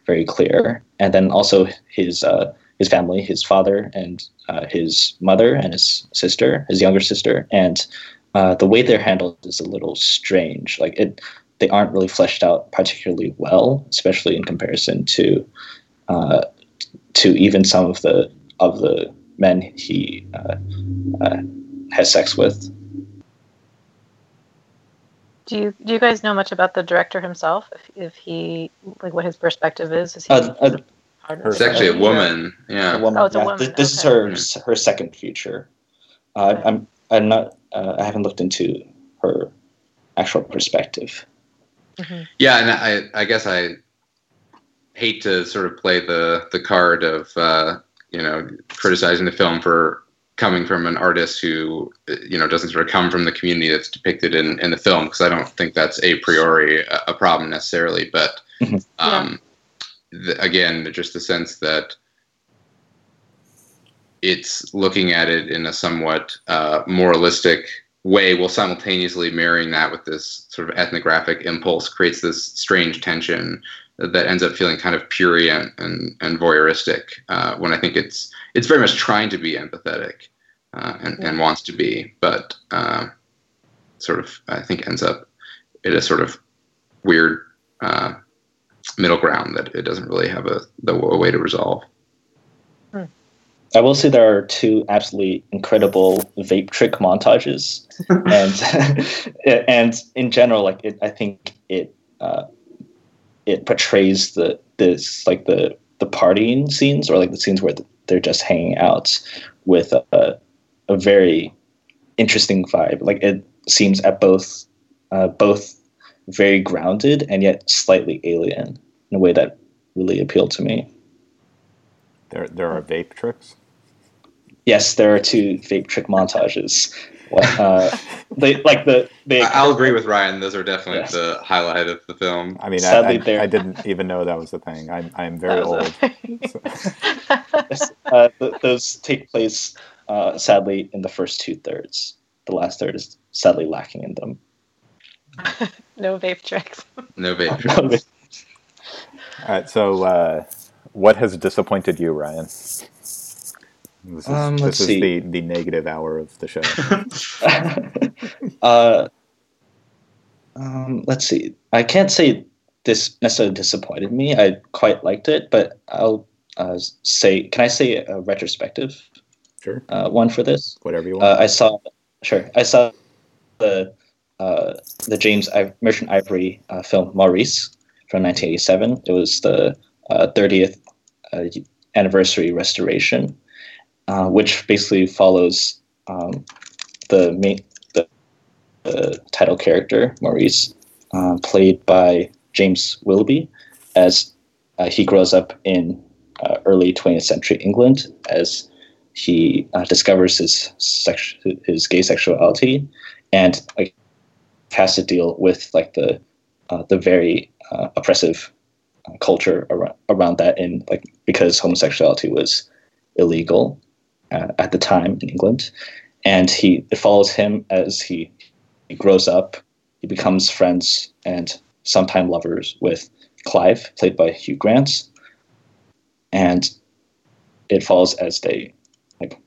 very clear. And then also his uh, his family, his father and uh, his mother and his sister, his younger sister, and uh, the way they're handled is a little strange. Like it, they aren't really fleshed out particularly well, especially in comparison to uh, to even some of the of the men he uh, uh, has sex with. Do you do you guys know much about the director himself? If, if he like what his perspective is? Is he? Uh, uh, it's actually a woman. Yeah. A woman, Oh, it's a yeah. woman, This, this okay. is her her second feature. Uh, I'm I'm not uh, I haven't looked into her actual perspective. Mhm. Yeah, and I, I guess I hate to sort of play the the card of uh, you know criticizing the film for coming from an artist who you know doesn't sort of come from the community that's depicted in, in the film because I don't think that's a priori a, a problem necessarily, but Mhm. um, the, again, just the sense that it's looking at it in a somewhat uh, moralistic way while simultaneously marrying that with this sort of ethnographic impulse creates this strange tension that ends up feeling kind of purient and, and voyeuristic uh, when I think it's it's very much trying to be empathetic uh, and, and wants to be, but uh, sort of I think ends up at a sort of weird uh, middle ground that it doesn't really have a the a way to resolve. I will say there are two absolutely incredible vape trick montages, [laughs] and [laughs] and in general, like it, I think it uh, it portrays the this like the the partying scenes or like the scenes where they're just hanging out with a, a very interesting vibe. Like it seems at both uh, both very grounded and yet slightly alien in a way that really appealed to me. There, there are vape tricks. Yes, there are two vape trick montages. Uh, they like the they. I- I'll agree with Ryan; those are definitely Yes. the highlight of the film. I mean, Sadly, I, they're- I didn't even know that was the thing. I'm, I'm very old. a- [laughs] Yes, uh, th- those take place uh, sadly in the first two thirds. The last third is sadly lacking in them. [laughs] no vape tricks. No vape [laughs] tricks. All right, so uh, what has disappointed you, Ryan? This is, Um, let's this is the, the negative hour of the show. [laughs] uh, um, let's see. I can't say this necessarily disappointed me. I quite liked it, but I'll uh, say. Can I say a retrospective Sure, uh, one for this? whatever you want. Uh, I saw, sure, I saw the uh, the James I- Merchant Ivory uh, film Maurice from 1987. It was the uh, 30th uh, anniversary restoration, uh, which basically follows um, the main the, the title character Maurice, uh, played by James Wilby, as uh, he grows up in uh, early 20th century England as he uh, discovers his sex- his gay sexuality and like has to deal with like the the very oppressive culture around, around that in like because homosexuality was illegal uh, at the time in England and he it follows him as he, he grows up he becomes friends and sometime lovers with Clive played by Hugh Grant and it follows as they like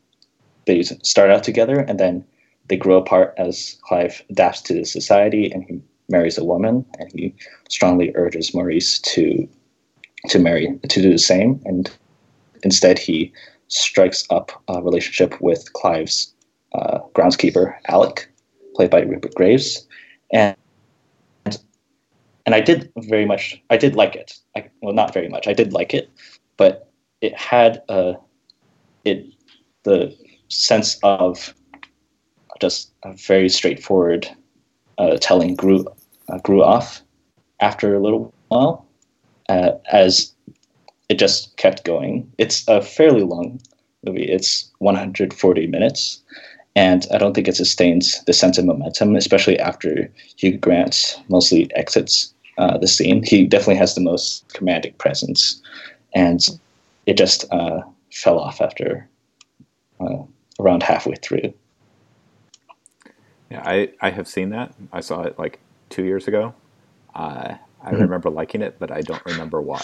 they start out together and then they grow apart as Clive adapts to the society and he marries a woman and he strongly urges Maurice to to marry to do the same and instead he strikes up a relationship with Clive's uh, groundskeeper Alec played by Rupert Graves. And and I did very much I did like it. I, well not very much. I did like it but it had a it the sense of just a very straightforward uh, telling grew uh, grew off after a little while uh, as it just kept going. It's a fairly long movie. It's 140 minutes, and I don't think it sustains the sense of momentum, especially after Hugh Grant mostly exits uh, the scene. He definitely has the most commanding presence, and it just uh, fell off after uh, around halfway through. Yeah, I, I have seen that. I saw it like two years ago. Uh, I Mhm. remember liking it, but I don't remember why.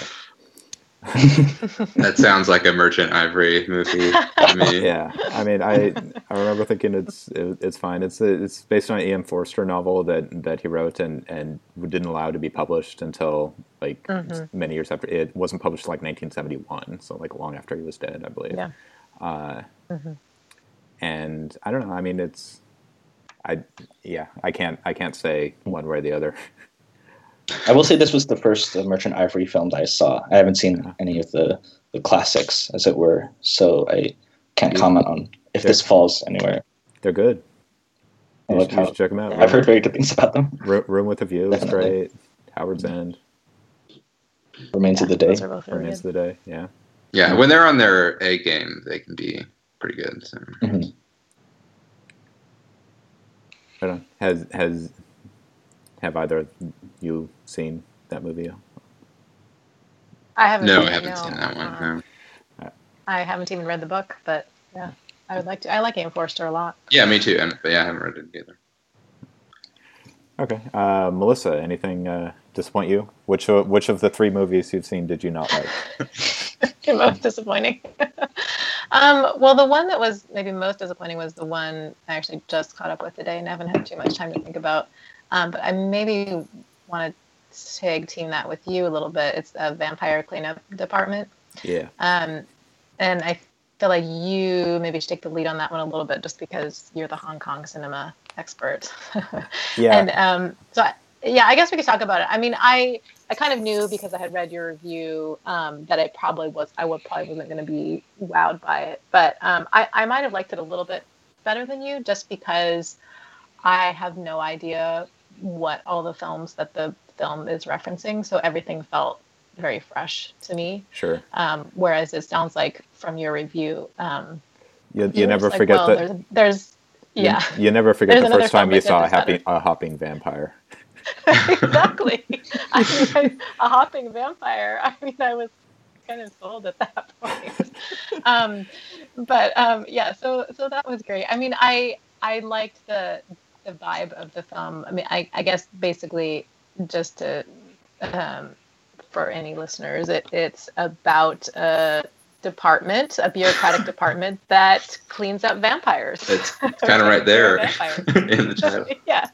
That sounds like a Merchant Ivory movie to me. [laughs] Yeah, I mean, I I remember thinking it's it, it's fine. It's it's based on an E.M. Forster novel that that he wrote and and didn't allow to be published until like Mhm. many years after it wasn't published like 1971, so like long after he was dead, I believe. Yeah. Uh, Mhm. and I don't know. I mean, it's I yeah, I can't I can't say one way or the other. [laughs] I will say this was the first uh, Merchant Ivory film that I saw. I haven't seen any of the, the classics, as it were, so I can't You- comment on if this falls anywhere. They're good. You like should, you should check them out. Yeah. I've heard very good things about them. Room, Room with a View is great. Howard's End, Remains of the Day. Those are both really Remains good. of the Day. Yeah. Yeah, when they're on their A game, they can be pretty good. So. Mhm. I don't. Has has have either of you seen that movie? I haven't. No, seen I haven't no. seen that one. Uh, No. I haven't even read the book, but yeah, I would like to. I like E.M. Forster a lot. Yeah, me too. And, but yeah, I haven't read it either. Okay. Uh, Melissa, anything uh, disappoint you? Which of, which of the three movies you've seen did you not like? [laughs] most disappointing. [laughs] um, well, the one that was maybe most disappointing was the one I actually just caught up with today and haven't had too much time to think about. Um, but I maybe want to tag team that with you a little bit. It's a Vampire Cleanup Department. Yeah. Um, and I feel like you maybe should take the lead on that one a little bit just because you're the Hong Kong cinema expert. [laughs] Yeah. And um, so, I, yeah, I guess we could talk about it. I mean, I I kind of knew because I had read your review um, that I probably was I would probably wasn't going to be wowed by it, but um, I I might have liked it a little bit better than you just because I have no idea what all the films that the film is referencing, so everything felt very fresh to me. sure. Um, whereas it sounds like from your review, um, You, you you never like, forget well, that. There's, there's yeah. You, never forget There's the first time you saw a happy a hopping vampire. [laughs] [laughs] exactly. I mean, [laughs] a hopping vampire. I mean, I was kind of sold at that point. um, but um, yeah, so so that was great. I mean, I I liked the the vibe of the film. I mean, I, I guess basically just to um, for any listeners, it, it's about a department, a bureaucratic [laughs] department that cleans up vampires. It's [laughs] kind of right there [laughs] in the title. yeah,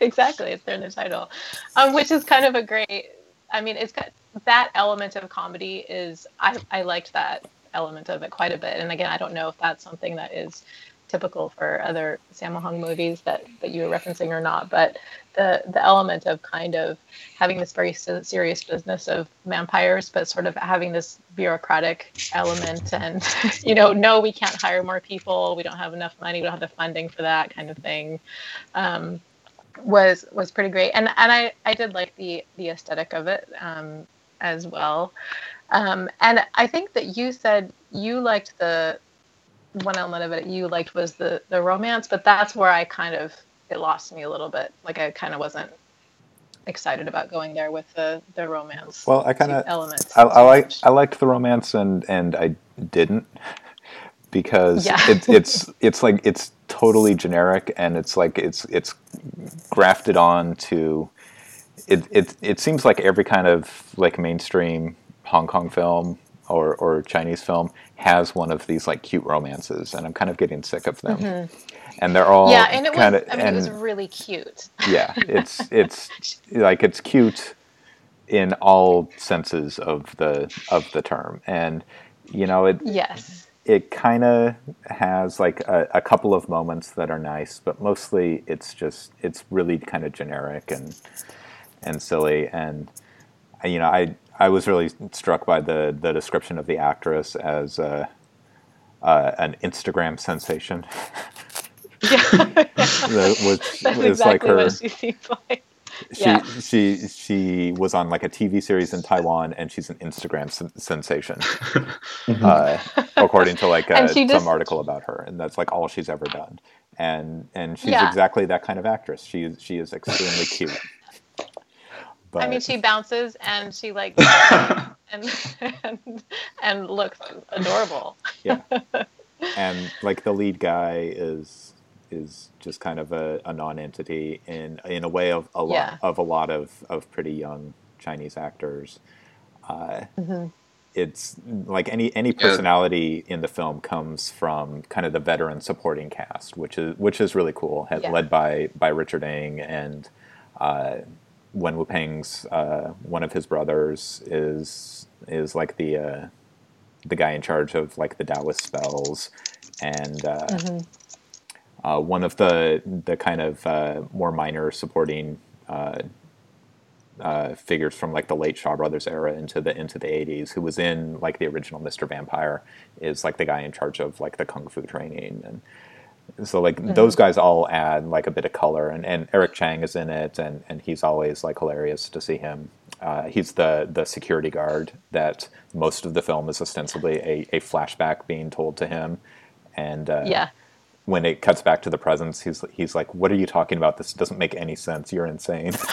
exactly. It's there in the title, um, which is kind of a great. I mean, it's got that element of comedy is I I liked that element of it quite a bit. And again, I don't know if that's something that is typical for other Sammo Hung movies that that you were referencing or not, but the the element of kind of having this very serious business of vampires, but sort of having this bureaucratic element, and [laughs] you know, no, we can't hire more people, we don't have enough money, we don't have the funding for that kind of thing. Um, was was pretty great, and and I I did like the the aesthetic of it um, as well, um, and I think that you said you liked the one element of it you liked was the the romance, but that's where I kind of it lost me a little bit. Like I kind of wasn't excited about going there with the the romance. Well, I kind of elements. I, I like. I liked the romance and and I didn't [laughs] because Yeah. it's [laughs] it's it's like it's totally generic and it's like it's it's grafted on to it it it seems like every kind of like mainstream Hong Kong film or or Chinese film has one of these like cute romances and I'm kind of getting sick of them. Mhm. And they're all yeah, and it was. kind of I mean, and it was really cute. yeah, it's it's [laughs] like it's cute in all senses of the of the term, and you know it Yes. it kind of has like a, a couple of moments that are nice, but mostly it's just it's really kind of generic and and silly, and you know I I was really struck by the the description of the actress as uh, uh, an Instagram sensation. Yeah. [laughs] The- which [laughs] That's was exactly like her what she seems like. she Yeah. she she was on like a TV series in Taiwan, and she's an Instagram sen- sensation, Mhm. uh, according to like [laughs] And uh, she some article about her, and that's like all she's ever done. And and she's Yeah. exactly that kind of actress. She is she is extremely cute. But I mean, she bounces and she like [laughs] and and, [laughs] and looks adorable. Yeah. [laughs] and like the lead guy is is just kind of a, a non-entity in in a way of a lot Yeah. of a lot of of pretty young Chinese actors. Uh, hmm it's like any any personality in the film comes from kind of the veteran supporting cast, which is which is really cool, had- Yeah. led by by Richard Ng and uh, Wen Wuping's uh, one of his brothers is is like the uh, the guy in charge of like the Taoist spells, and uh, hmm uh, one of the the kind of uh, more minor supporting uh, uh, figures from like the late Shaw Brothers era into the into the 80s, who was in like the original Mr. Vampire, is like the guy in charge of like the kung fu training and so like those guys all add like a bit of color and, and Eric Tsang is in it and, and he's always like hilarious to see him. Uh, he's the the security guard that most of the film is ostensibly a, a flashback being told to him and uh, Yeah. when it cuts back to the presents, he's he's like, "What are you talking about? This doesn't make any sense. You're insane." [laughs]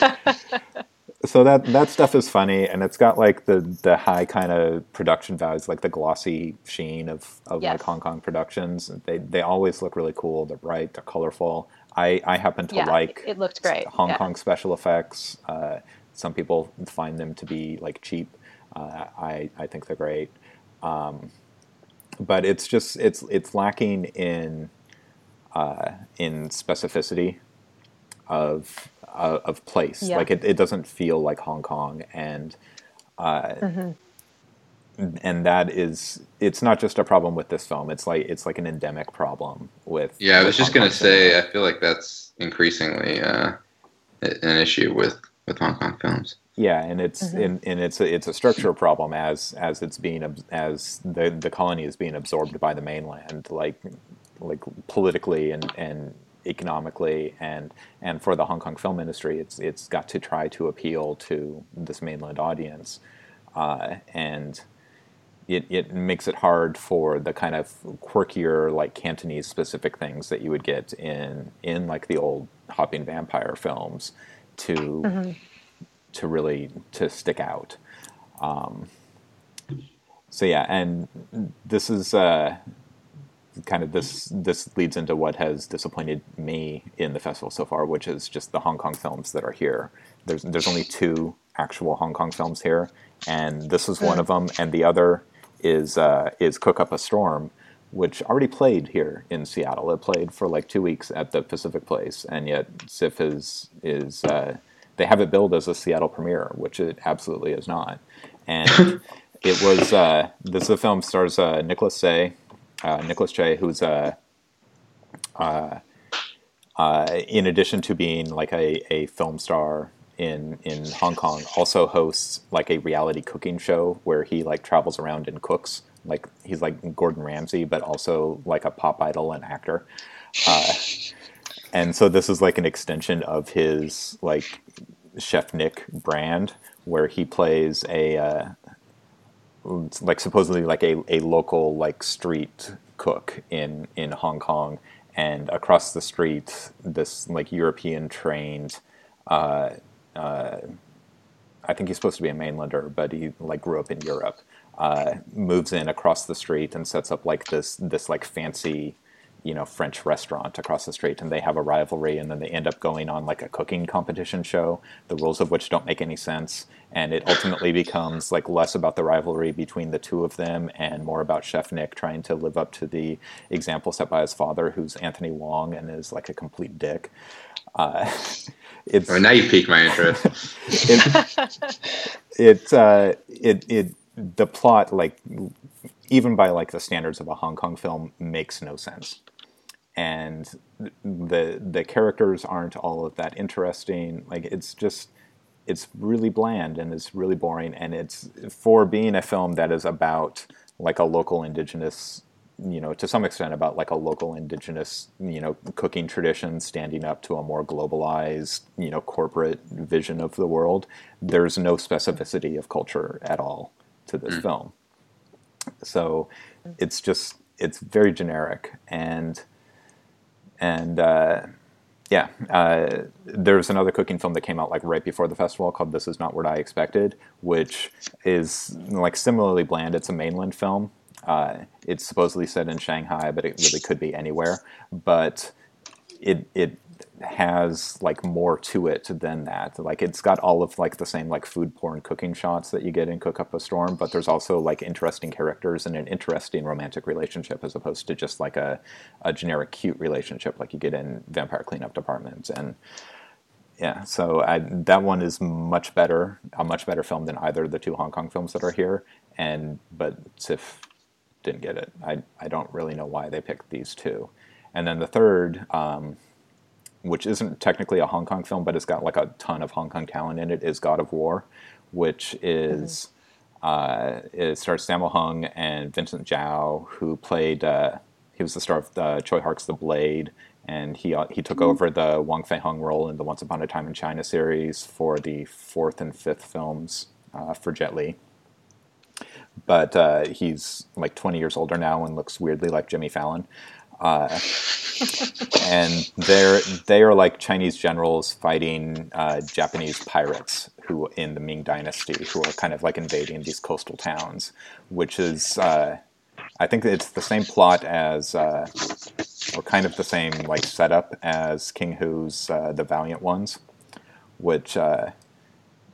[laughs] so that that stuff is funny, and it's got like the the high kind of production values, like the glossy sheen of of like Hong Kong productions. They they always look really cool. They're bright. They're colorful. I I happen to Yeah, like it looked great, Hong yeah. Kong special effects. Uh, some people find them to be like cheap. Uh, I I think they're great but it's just it's it's lacking in uh, in specificity of uh, of place. Yeah. Like it, it doesn't feel like Hong Kong, and uh, and that is it's not just a problem with this film. It's like it's like an endemic problem with. Yeah, I was just Hong gonna Kong say, cinema. I feel like that's increasingly uh, an issue with with Hong Kong films. Yeah, and it's Mhm. and, and it's a, it's a structural problem as as it's being as the the colony is being absorbed by the mainland, like like politically and and economically and and for the Hong Kong film industry, it's it's got to try to appeal to this mainland audience, uh, and it, it makes it hard for the kind of quirkier like Cantonese specific things that you would get in in like the old hopping vampire films to to really to stick out. Um, so yeah, and this is uh, kind of this this leads into what has disappointed me in the festival so far, which is just the Hong Kong films that are here. There's there's only two actual Hong Kong films here, and this is one of them, and the other is uh, is Cook Up a Storm, which already played here in Seattle. It played for like two weeks at the Pacific Place, and yet SIFF is is uh, they have it billed as a Seattle premiere, which it absolutely is not. And [laughs] it was uh, this the film stars uh, Nicholas Tse, uh, Nicholas Tse, who's a uh, uh, in addition to being like a, a film star in in Hong Kong, also hosts like a reality cooking show where he like travels around and cooks. Like he's like Gordon Ramsay, but also like a pop idol and actor. Uh, and so this is like an extension of his like Chef Nick brand, where he plays a uh, like supposedly like a, a local like street cook in in Hong Kong, and across the street, this like European trained. Uh, uh, I think he's supposed to be a mainlander, but he like grew up in Europe. Uh, moves in across the street and sets up like this this like fancy, you know, French restaurant across the street, and they have a rivalry, and then they end up going on like a cooking competition show, the rules of which don't make any sense, and it ultimately becomes like less about the rivalry between the two of them and more about Chef Nick trying to live up to the example set by his father, who's Anthony Wong and is like a complete dick. Uh, [laughs] it's Oh, now you piqued my interest. [laughs] it, it, uh, it, it, the plot, like, even by like the standards of a Hong Kong film, makes no sense, and the the characters aren't all of that interesting. Like, it's just, it's really bland and it's really boring, and it's for being a film that is about like a local indigenous you know to some extent about like a local indigenous you know cooking tradition standing up to a more globalized you know corporate vision of the world there's no specificity of culture at all to this film. So it's just it's very generic and and uh, yeah uh, there's another cooking film that came out like right before the festival called this is not what i expected which is like similarly bland it's a mainland film Uh, it's supposedly set in Shanghai, but it really could be anywhere. But it it has like more to it than that. Like it's got all of like the same like food porn cooking shots that you get in Cook Up a Storm, but there's also like interesting characters and an interesting romantic relationship as opposed to just like a, a generic cute relationship like you get in Vampire Cleanup Department. And yeah, so I, that one is much better, a much better film than either of the two Hong Kong films that are here. And but SIFF didn't get it. I I don't really know why they picked these two. And then the third, um, which isn't technically a Hong Kong film, but it's got like a ton of Hong Kong talent in it, is God of War, which is mm-hmm. uh, it stars Sammo Hung and Vincent Zhao, who played. Uh, he was the star of the Tsui Hark's The Blade, and he uh, he took mm-hmm. over the Wong Fei Hung role in the Once Upon a Time in China series for the fourth and fifth films uh, for Jet Li but uh, he's like 20 years older now and looks weirdly like Jimmy Fallon. Uh, and they're they are like Chinese generals fighting uh, Japanese pirates who in the Ming Dynasty who are kind of like invading these coastal towns, which is uh, I think it's the same plot as uh, or kind of the same like setup as King Hu's uh, The Valiant Ones, which uh,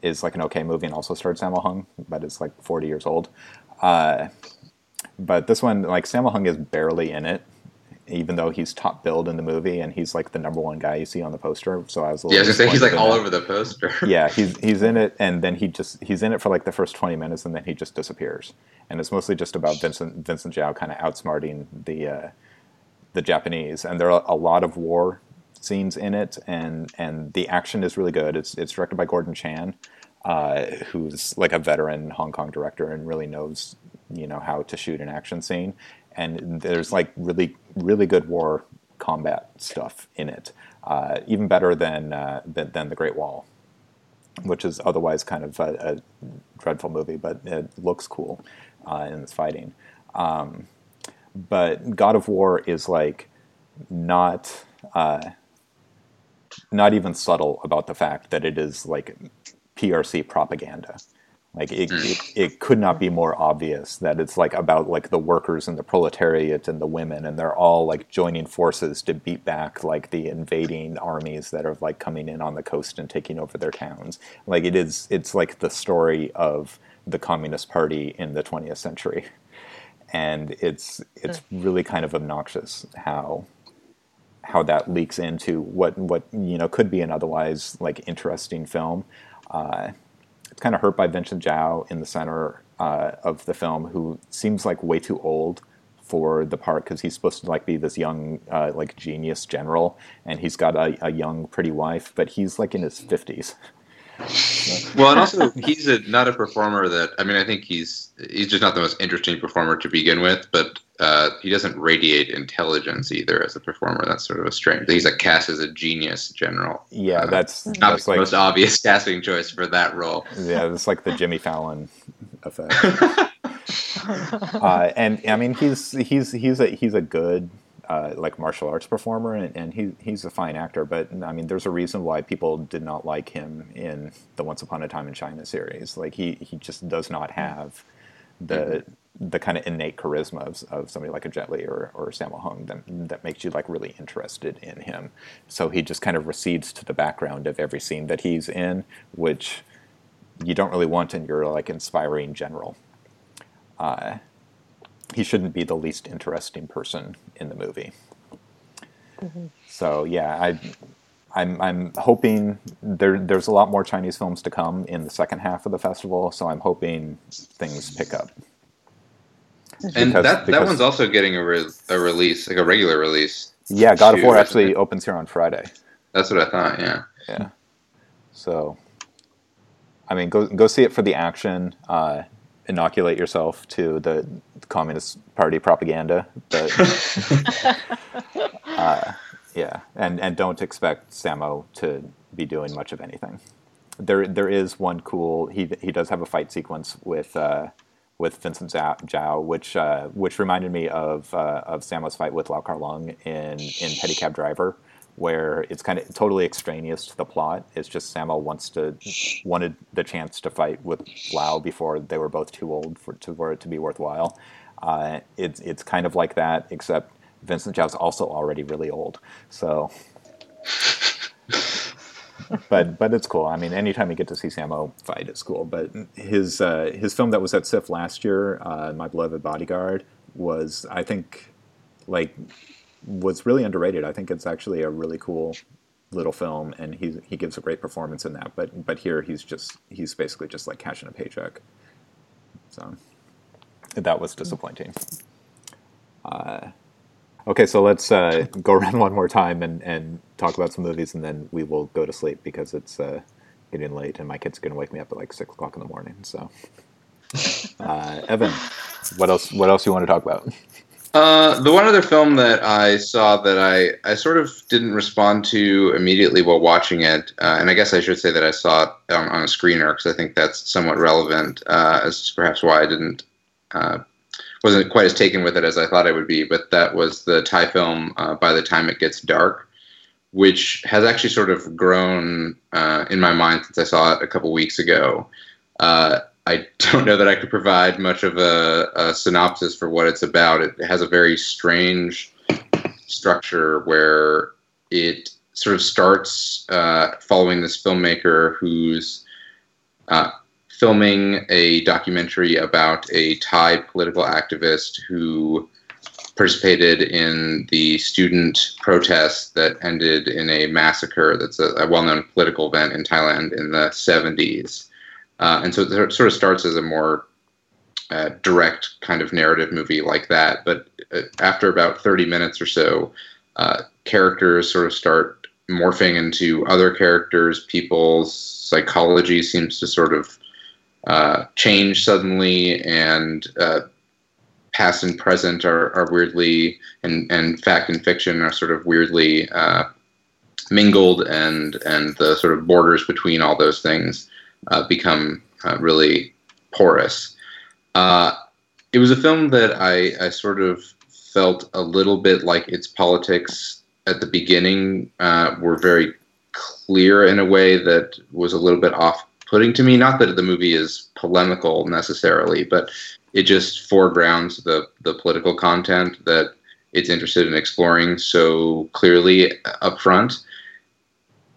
is like an okay movie and also starred Sammo Hung, but it's like 40 years old. But this one, like Sammo Hung is barely in it, even though he's top billed in the movie and he's like the number one guy you see on the poster. So I was a yeah, I was say he's like all over the poster. [laughs] yeah, he's [laughs] he's in it, and then he just he's in it for like the first 20 minutes, and then he just disappears. And it's mostly just about Vincent Vincent Zhao kind of outsmarting the uh, the Japanese, and there are a lot of war scenes in it, and and the action is really good. It's it's directed by Gordon Chan, uh, who's like a veteran Hong Kong director and really knows you know how to shoot an action scene. And there's like really really good war combat stuff in it, uh, even better than, uh, than, than the Great Wall, which is otherwise kind of a, a dreadful movie, but it looks cool uh, in its fighting. Um, but God of War is like not uh, not even subtle about the fact that it is like PRC propaganda. Like it, mm. it, it, could not be more obvious that it's like about like the workers and the proletariat and the women, and they're all like joining forces to beat back like the invading armies that are like coming in on the coast and taking over their towns. Like it is, it's like the story of the Communist Party in the 20th century, and it's it's hmm. really kind of obnoxious how how that leaks into what what you know could be an otherwise like interesting film. Uh, kind of hurt by Vincent Zhao in the center uh, of the film, who seems like way too old for the part because he's supposed to like be this young uh, like genius general, and he's got a, a young pretty wife, but he's like in his fifties. Well, and also he's a, not a performer that I mean. I think he's he's just not the most interesting performer to begin with, but uh, he doesn't radiate intelligence either as a performer. That's sort of a strength. He's a cast as a genius general. Yeah, uh, that's not that's the like, most obvious [laughs] casting choice for that role. Yeah, it's like the Jimmy Fallon effect. [laughs] uh, and I mean, he's he's he's a he's a good uh, like martial arts performer, and, and, he he's a fine actor. But I mean, there's a reason why people did not like him in the Once Upon a Time in China series. Like he he just does not have the the kind of innate charisma of, of somebody like a Jet Li or or Sammo Hung that that makes you like really interested in him. So he just kind of recedes to the background of every scene that he's in, which you don't really want in your like inspiring general. Uh, he shouldn't be the least interesting person in the movie. Mm-hmm. So yeah, I, I'm I'm hoping there there's a lot more Chinese films to come in the second half of the festival. So I'm hoping things pick up. And because, that because, that one's also getting a re- a release, like a regular release. Yeah, God of War actually opens here on Friday. That's what I thought. Yeah. Yeah. So, I mean, go go see it for the action. Uh, inoculate yourself to the Communist Party propaganda, but [laughs] uh, yeah, and and don't expect Sammo to be doing much of anything. There there is one cool. He he does have a fight sequence with. Uh, with Vincent Zhao, which uh, which reminded me of uh, of Sammo's fight with Lau Kar-leung in in Pedicab Driver, where it's kind of totally extraneous to the plot. It's just Sammo wants to wanted the chance to fight with Lau before they were both too old for, to, for it to be worthwhile. Uh, it's it's kind of like that, except Vincent Zhao's also already really old. So, [laughs] but but it's cool. I mean, anytime you get to see Sammo fight, it's cool. But his uh, his film that was at SIFF last year, uh, My Beloved Bodyguard, was I think like was really underrated. I think it's actually a really cool little film, and he he gives a great performance in that. But but here he's just he's basically just like cashing a paycheck. So that was disappointing. Uh, okay, so let's uh, go around one more time and, and talk about some movies, and then we will go to sleep because it's uh, getting late, and my kid's are going to wake me up at like six o'clock in the morning. So, uh, Evan, what else? What else you want to talk about? Uh, the one other film that I saw that I, I sort of didn't respond to immediately while watching it, uh, and I guess I should say that I saw it on, on a screener because I think that's somewhat relevant uh, as perhaps why I didn't uh, wasn't quite as taken with it as I thought I would be. But that was the Thai film uh, By the Time It Gets Dark, which has actually sort of grown uh, in my mind since I saw it a couple weeks ago. I don't know that I could provide much of a, a, synopsis for what it's about. It has a very strange structure where it sort of starts uh, following this filmmaker who's uh, filming a documentary about a Thai political activist who participated in the student protest that ended in a massacre that's a, a well known political event in Thailand in the 70s. Uh, and so it sort of starts as a more uh, direct kind of narrative movie like that. But uh, after about 30 minutes or so, uh, characters sort of start morphing into other characters. People's psychology seems to sort of uh, change suddenly, and uh, past and present are, are weirdly, and, and fact and fiction are sort of weirdly mingled, and, and the sort of borders between all those things uh, become uh, really porous. Uh, it was a film that I, I, sort of felt a little bit like its politics at the beginning uh, were very clear in a way that was a little bit off putting to me. Not that the movie is polemical necessarily, but it just foregrounds the, the political content that it's interested in exploring so clearly up front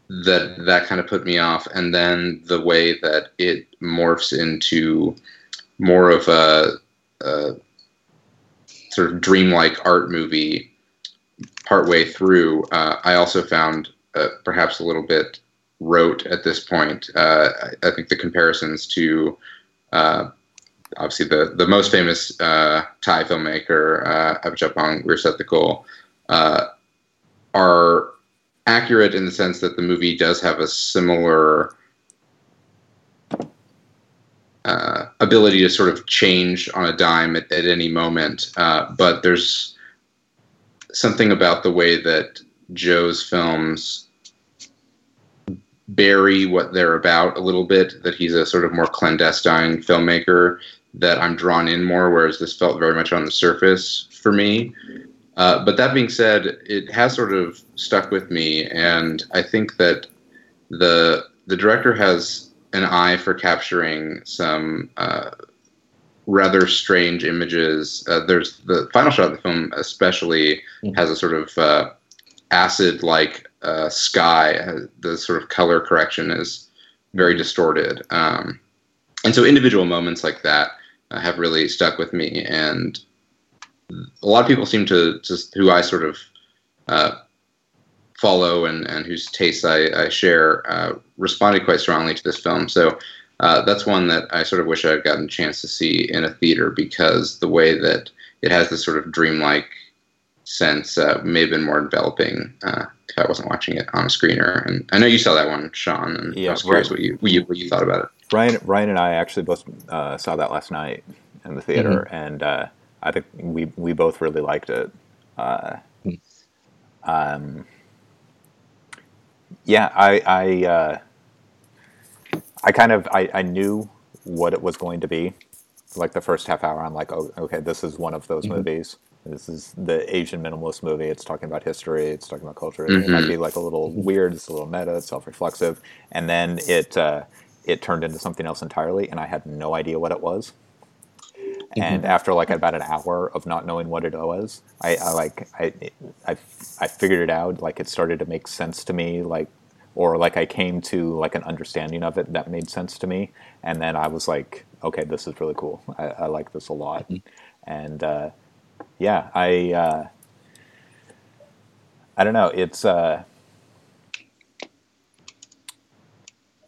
that that kind of put me off. And then the way that it morphs into more of a, a sort of dreamlike art movie partway through uh, i also found uh, perhaps a little bit rote at this point. Uh, I, I, think the comparisons to uh, obviously the, the most famous uh, thai filmmaker uh, Apichatpong Weerasethakul uh, are accurate in the sense that the movie does have a similar uh, ability to sort of change on a dime at, at any moment. Uh, but there's something about the way that Joe's films bury what they're about a little bit, that he's a sort of more clandestine filmmaker that I'm drawn in more, whereas this felt very much on the surface for me. Uh, but that being said, it has sort of stuck with me, and I think that the the director has an eye for capturing some uh, rather strange images. Uh, there's the final shot of the film, especially, mm-hmm. has a sort of uh, acid-like uh, sky. The sort of color correction is very distorted, um, and so individual moments like that have really stuck with me and a lot of people seem to just who I sort of uh, follow and, and whose tastes I, I share uh, responded quite strongly to this film. So uh, that's one that I sort of wish I had gotten a chance to see in a theater because the way that it has this sort of dreamlike sense uh, may have been more enveloping uh, if I wasn't watching it on a screener. And I know you saw that one, Sean, and yeah, I was curious right. what you, what you, what you thought about it. Ryan Ryan and I actually both uh, saw that last night in the theater, mm-hmm. and I think we we both really liked it. Uh, um, yeah, I I, uh, I kind of I, I knew what it was going to be. Like the first half hour, I'm like, oh, okay, this is one of those mm-hmm. movies. This is the Asian minimalist movie. It's talking about history. It's talking about culture. Mm-hmm. It might be like a little weird. It's a little meta. It's self-reflexive. And then it uh, it turned into something else entirely, and I had no idea what it was and after like about an hour of not knowing what it was, I, I like I, I I figured it out. Like it started to make sense to me. Like or like I came to like an understanding of it that made sense to me, and then I was like, okay, this is really cool. I, I like this a lot, and uh, yeah, I uh, I don't know. It's uh,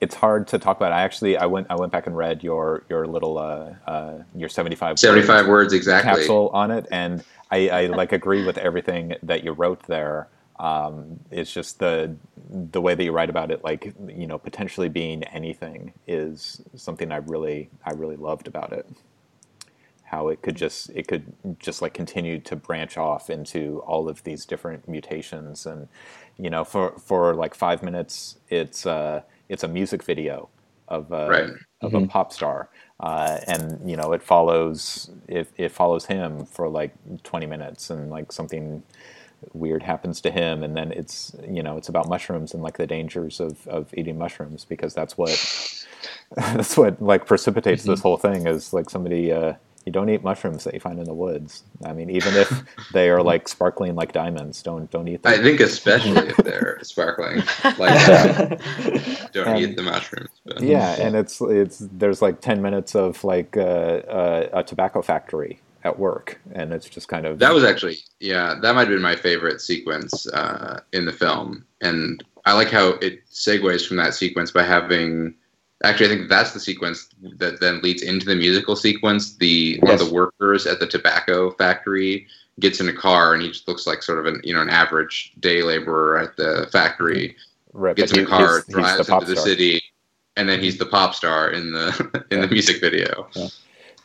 it's hard to talk about. I actually I went I went back and read your your little uh, uh, your seventy five seventy five words exactly capsule on it, and I, I like agree with everything that you wrote there. Um, it's just the the way that you write about it, like you know, potentially being anything is something I really I really loved about it. How it could just it could just like continue to branch off into all of these different mutations, and you know, for for like five minutes, it's uh, it's a music video of a, Right. of a pop star, uh, and you know it follows it, it follows him for like 20 minutes, and like something weird happens to him, and then it's you know it's about mushrooms and like the dangers of, of eating mushrooms because that's what [laughs] that's what like precipitates this whole thing is like somebody uh, you don't eat mushrooms that you find in the woods. I mean, even if [laughs] they are like sparkling like diamonds, don't don't eat them. I think especially if they're sparkling like [laughs] that. Don't Um, eat the mushrooms. But. yeah and it's it's there's like 10 minutes of like uh, uh, a tobacco factory at work and it's just kind of That was actually, yeah, that might have been my favorite sequence uh, in the film, and I like how it segues from that sequence by having. Actually, I think that's the sequence that then leads into the musical sequence. The one of the workers at the tobacco factory gets in a car, and he just looks like sort of an you know an average day laborer at the factory. right, Gets but in a car, he's- he's drives into the star. city, and then he's the pop star in the [laughs] in the music video.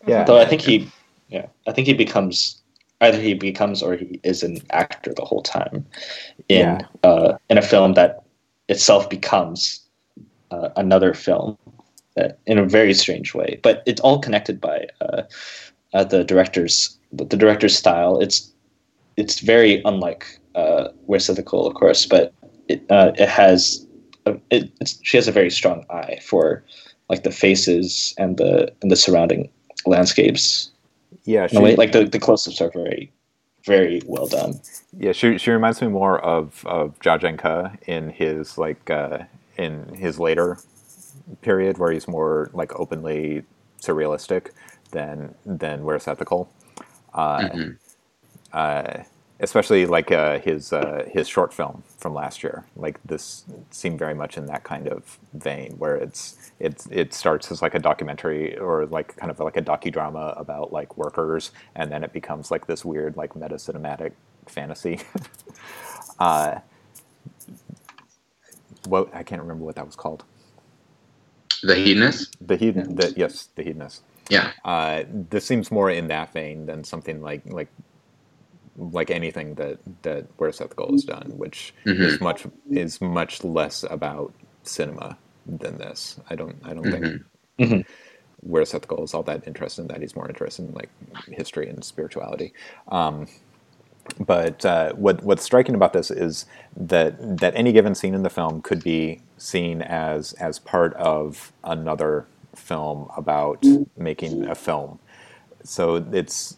yeah Though I think he, yeah, I think he becomes either he becomes or he is an actor the whole time in Yeah. uh, in a film that itself becomes uh, another film uh, in a very strange way. But it's all connected by uh, uh, the director's the director's style. It's it's very unlike uh, Ethical, of course, but it uh, it has a, it, it's, she has a very strong eye for like the faces and the and the surrounding landscapes. yeah a way, like the, the close-ups are very very well done. yeah she, she reminds me more of of Jia Zhangke in his like uh, in his later period where he's more like openly surrealistic than than Weerasethakul uh, Mhm. uh, especially like uh, his uh, his short film from last year. Like this seemed very much in that kind of vein, where it's it's it starts as like a documentary or like kind of like a docudrama about like workers, and then it becomes like this weird like meta cinematic fantasy. [laughs] what I can't remember what that was called. The hedonist, The hedon, the, yes, the hedonist. yeah, Uh, this seems more in that vein than something like like like anything that that Weerasethakul has done, which Mhm. is much is much less about cinema than this. I don't I don't think Mhm. Weerasethakul is all that interested in that. He's more interested in like history and spirituality. Um, but uh, what what's striking about this is that that any given scene in the film could be seen as as part of another film about making a film. So it's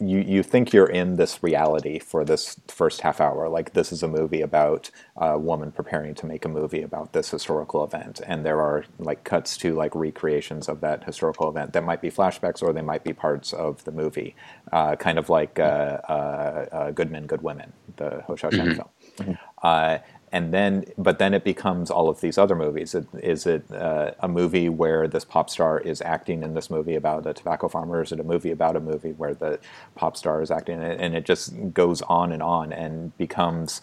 you you think you're in this reality for this first half hour. Like this is a movie about a woman preparing to make a movie about this historical event. And there are like cuts to like recreations of that historical event. That might be flashbacks or they might be parts of the movie uh, kind of like uh, uh, uh, good men good women the Hou Hsiao-hsien film. Uh, and then but then it becomes all of these other movies. Is it uh, a movie where this pop star is acting in this movie about a tobacco farmer? Is it a movie about a movie where the pop star is acting? And it just goes on and on and becomes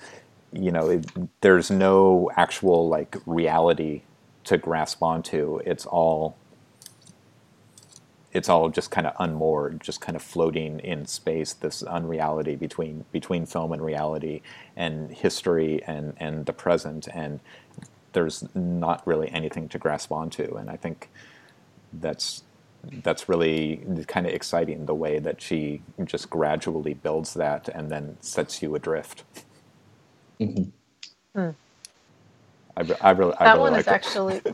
you know it, there's no actual like reality to grasp onto. It's all it's all just kind of unmoored, just kind of floating in space. This unreality between between film and reality, and history and and the present, and there's not really anything to grasp onto. And I think that's that's really kind of exciting the way that she just gradually builds that and then sets you adrift. Mhm. I, I really, I that really one liked is it. actually. [laughs]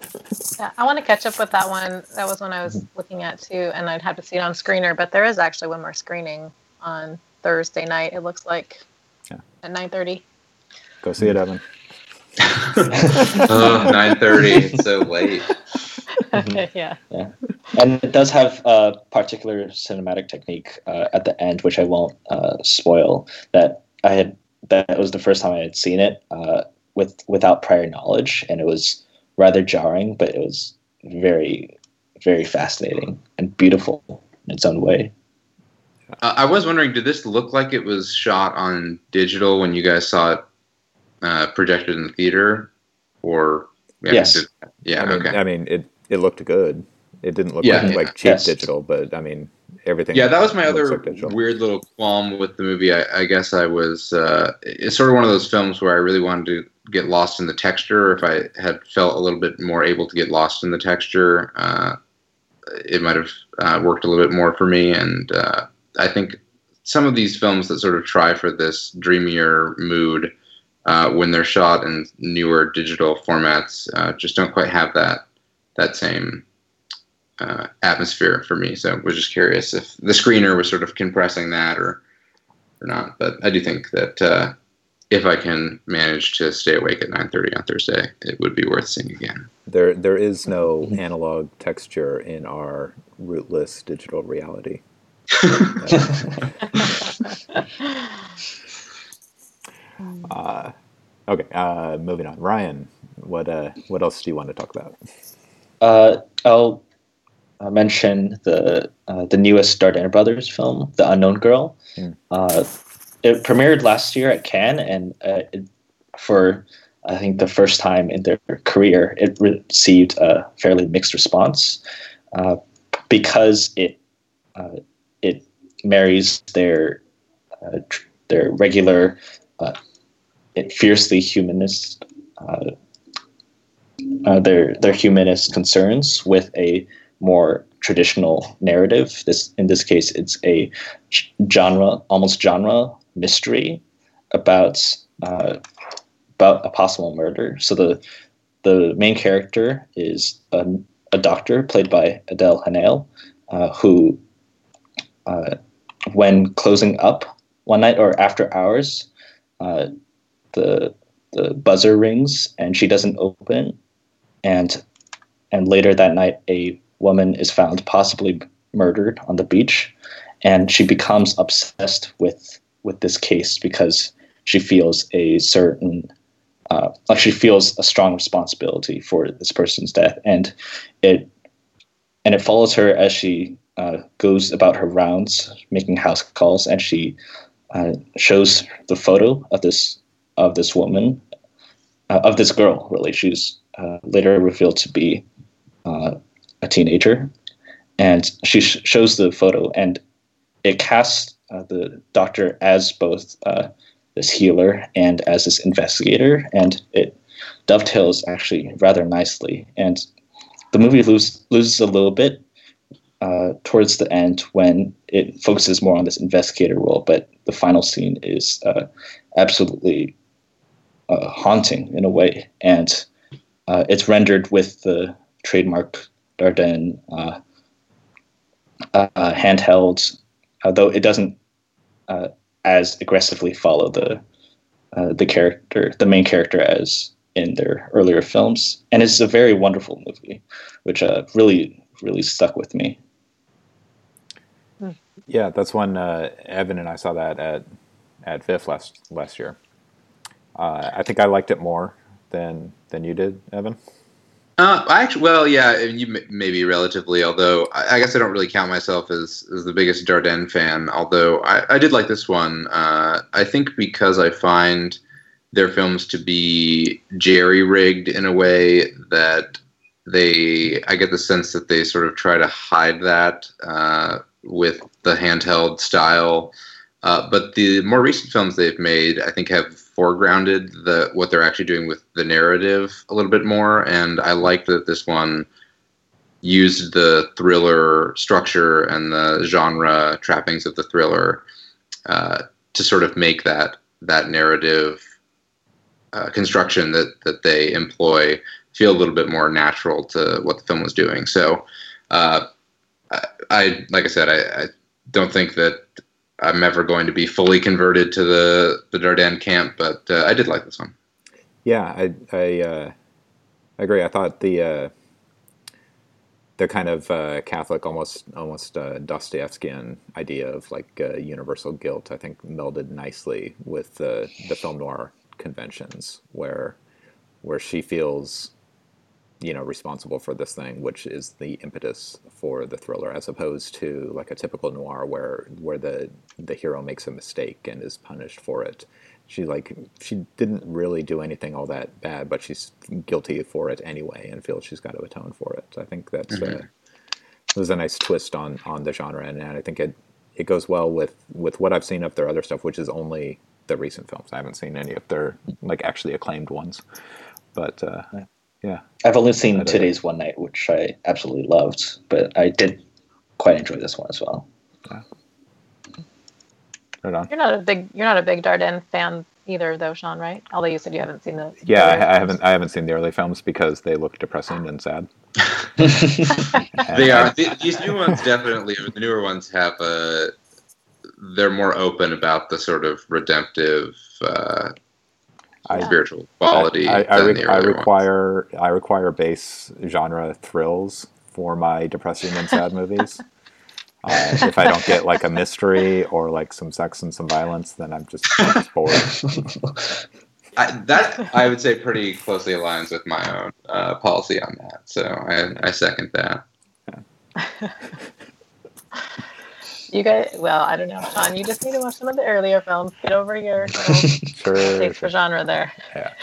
Yeah, I want to catch up with that one. That was one I was looking at too, and I'd have to see it on screener. But there is actually one more screening on Thursday night. It looks like Yeah. at nine thirty. Go see it, Evan. [laughs] oh, 9.30. It's so late. [laughs] yeah. and it does have a particular cinematic technique uh, at the end, which I won't uh, spoil. That I had that was the first time I had seen it uh, with without prior knowledge, and it was rather jarring, but it was very, very fascinating and beautiful in its own way. Uh, I was wondering, did this look like it was shot on digital when you guys saw it uh, projected in the theater? Or yeah, Yes. did- yeah, I mean, okay. I mean, it it looked good. It didn't look Yeah, like, yeah. like cheap Yes. digital, but I mean, everything. Yeah, that was my other like weird little qualm with the movie. I, I guess I was. Uh, it's sort of one of those films where I really wanted to get lost in the texture. If I had felt a little bit more able to get lost in the texture, uh, it might have uh, worked a little bit more for me. And uh, I think some of these films that sort of try for this dreamier mood uh, when they're shot in newer digital formats uh, just don't quite have that that same uh, atmosphere for me. So I was just curious if the screener was sort of compressing that or or not. But I do think that if I can manage to stay awake at 9:30 on Thursday, it would be worth seeing again. There there is no analog texture in our rootless digital reality. [laughs] Uh, okay, uh, moving on. Ryan, what uh, what else do you want to talk about? Uh, I'll uh, mention the uh, the newest Dardenne Brothers film, The Unknown Girl. Hmm. It premiered last year at Cannes, and uh, it, for I think the first time in their career, it received a fairly mixed response uh, because it uh, it marries their uh, tr- their regular uh, fiercely humanist uh, their their humanist concerns with a more traditional narrative. This in this case, it's a genre, almost genre mystery about uh, about a possible murder. So the the main character is a, a doctor played by Adèle Haenel, uh, who, uh, when closing up one night or after hours, uh, the the buzzer rings and she doesn't open and and later that night a woman is found possibly murdered on the beach and she becomes obsessed with with this case because she feels a certain uh, like she feels a strong responsibility for this person's death. And it and it follows her as she uh, goes about her rounds making house calls and she uh, shows the photo of this of this woman uh, of this girl really. She's uh, later revealed to be uh, a teenager. And she sh- shows the photo and it casts uh, the doctor as both uh, this healer and as this investigator and it dovetails actually rather nicely. And the movie lose, loses a little bit uh, towards the end when it focuses more on this investigator role but the final scene is uh, absolutely uh, haunting in a way, and it's rendered with the trademark Dardenne uh, handheld, although it doesn't uh, as aggressively follow the uh, the character, the main character, as in their earlier films, and it's a very wonderful movie, which uh, really really stuck with me. Yeah, that's when uh, Evan and I saw that at at VIFF last last year. Uh, I think I liked it more than than you did, Evan. Uh, I actually, well, yeah, you maybe relatively. Although I, I guess I don't really count myself as, as the biggest Dardenne fan. Although I, I did like this one. Uh, I think because I find their films to be jerry rigged in a way that they, I get the sense that they sort of try to hide that uh, with the handheld style. Uh, but the more recent films they've made, I think, have foregrounded the what they're actually doing with the narrative a little bit more. And I like that this one used the thriller structure and the genre trappings of the thriller uh, to sort of make that that narrative uh, construction that that they employ feel a little bit more natural to what the film was doing. So, uh, I, I, like I said, I, I, don't think that I'm ever going to be fully converted to the the Dardenne camp, but uh, I did like this one. Yeah, I I, uh, agree. I thought the uh, the kind of uh, Catholic, almost almost uh, Dostoevskian idea of like uh, universal guilt, I think melded nicely with the the film noir conventions, where where she feels you know responsible for this thing which is the impetus for the thriller as opposed to like a typical noir where where the the hero makes a mistake and is punished for it. She like she didn't really do anything all that bad but she's guilty for it anyway and feels she's got to atone for it. I think that's uh, mm-hmm. uh, it was a nice twist on on the genre and, and i think it it goes well with with what i've seen of their other stuff which is only the recent films. I haven't seen any of their like actually acclaimed ones. But uh, yeah yeah. I've only seen Two Days, One Night, which I absolutely loved, but I did quite enjoy this one as well. Yeah. Right on. You're not a big you're not a big Dardenne fan either, though, Sean, right? Although you said you haven't seen the. Yeah, I, I, haven't. I haven't seen the early films because they look depressing and sad. [laughs] they are. [laughs] these new ones definitely. The newer ones have a. They're more open about the sort of redemptive uh, I, spiritual quality. I, I, re- I require ones. I require base genre thrills for my depressing and sad movies. [laughs] Uh, if I don't get like a mystery or like some sex and some violence, then I'm just, I'm just bored. [laughs] I, that I would say pretty closely aligns with my own uh, policy on that. So I, I second that. Yeah. [laughs] You guys, well, I don't know, Sean. You just need to watch some of the earlier films. Get over your sure, taste for genre there. Yeah.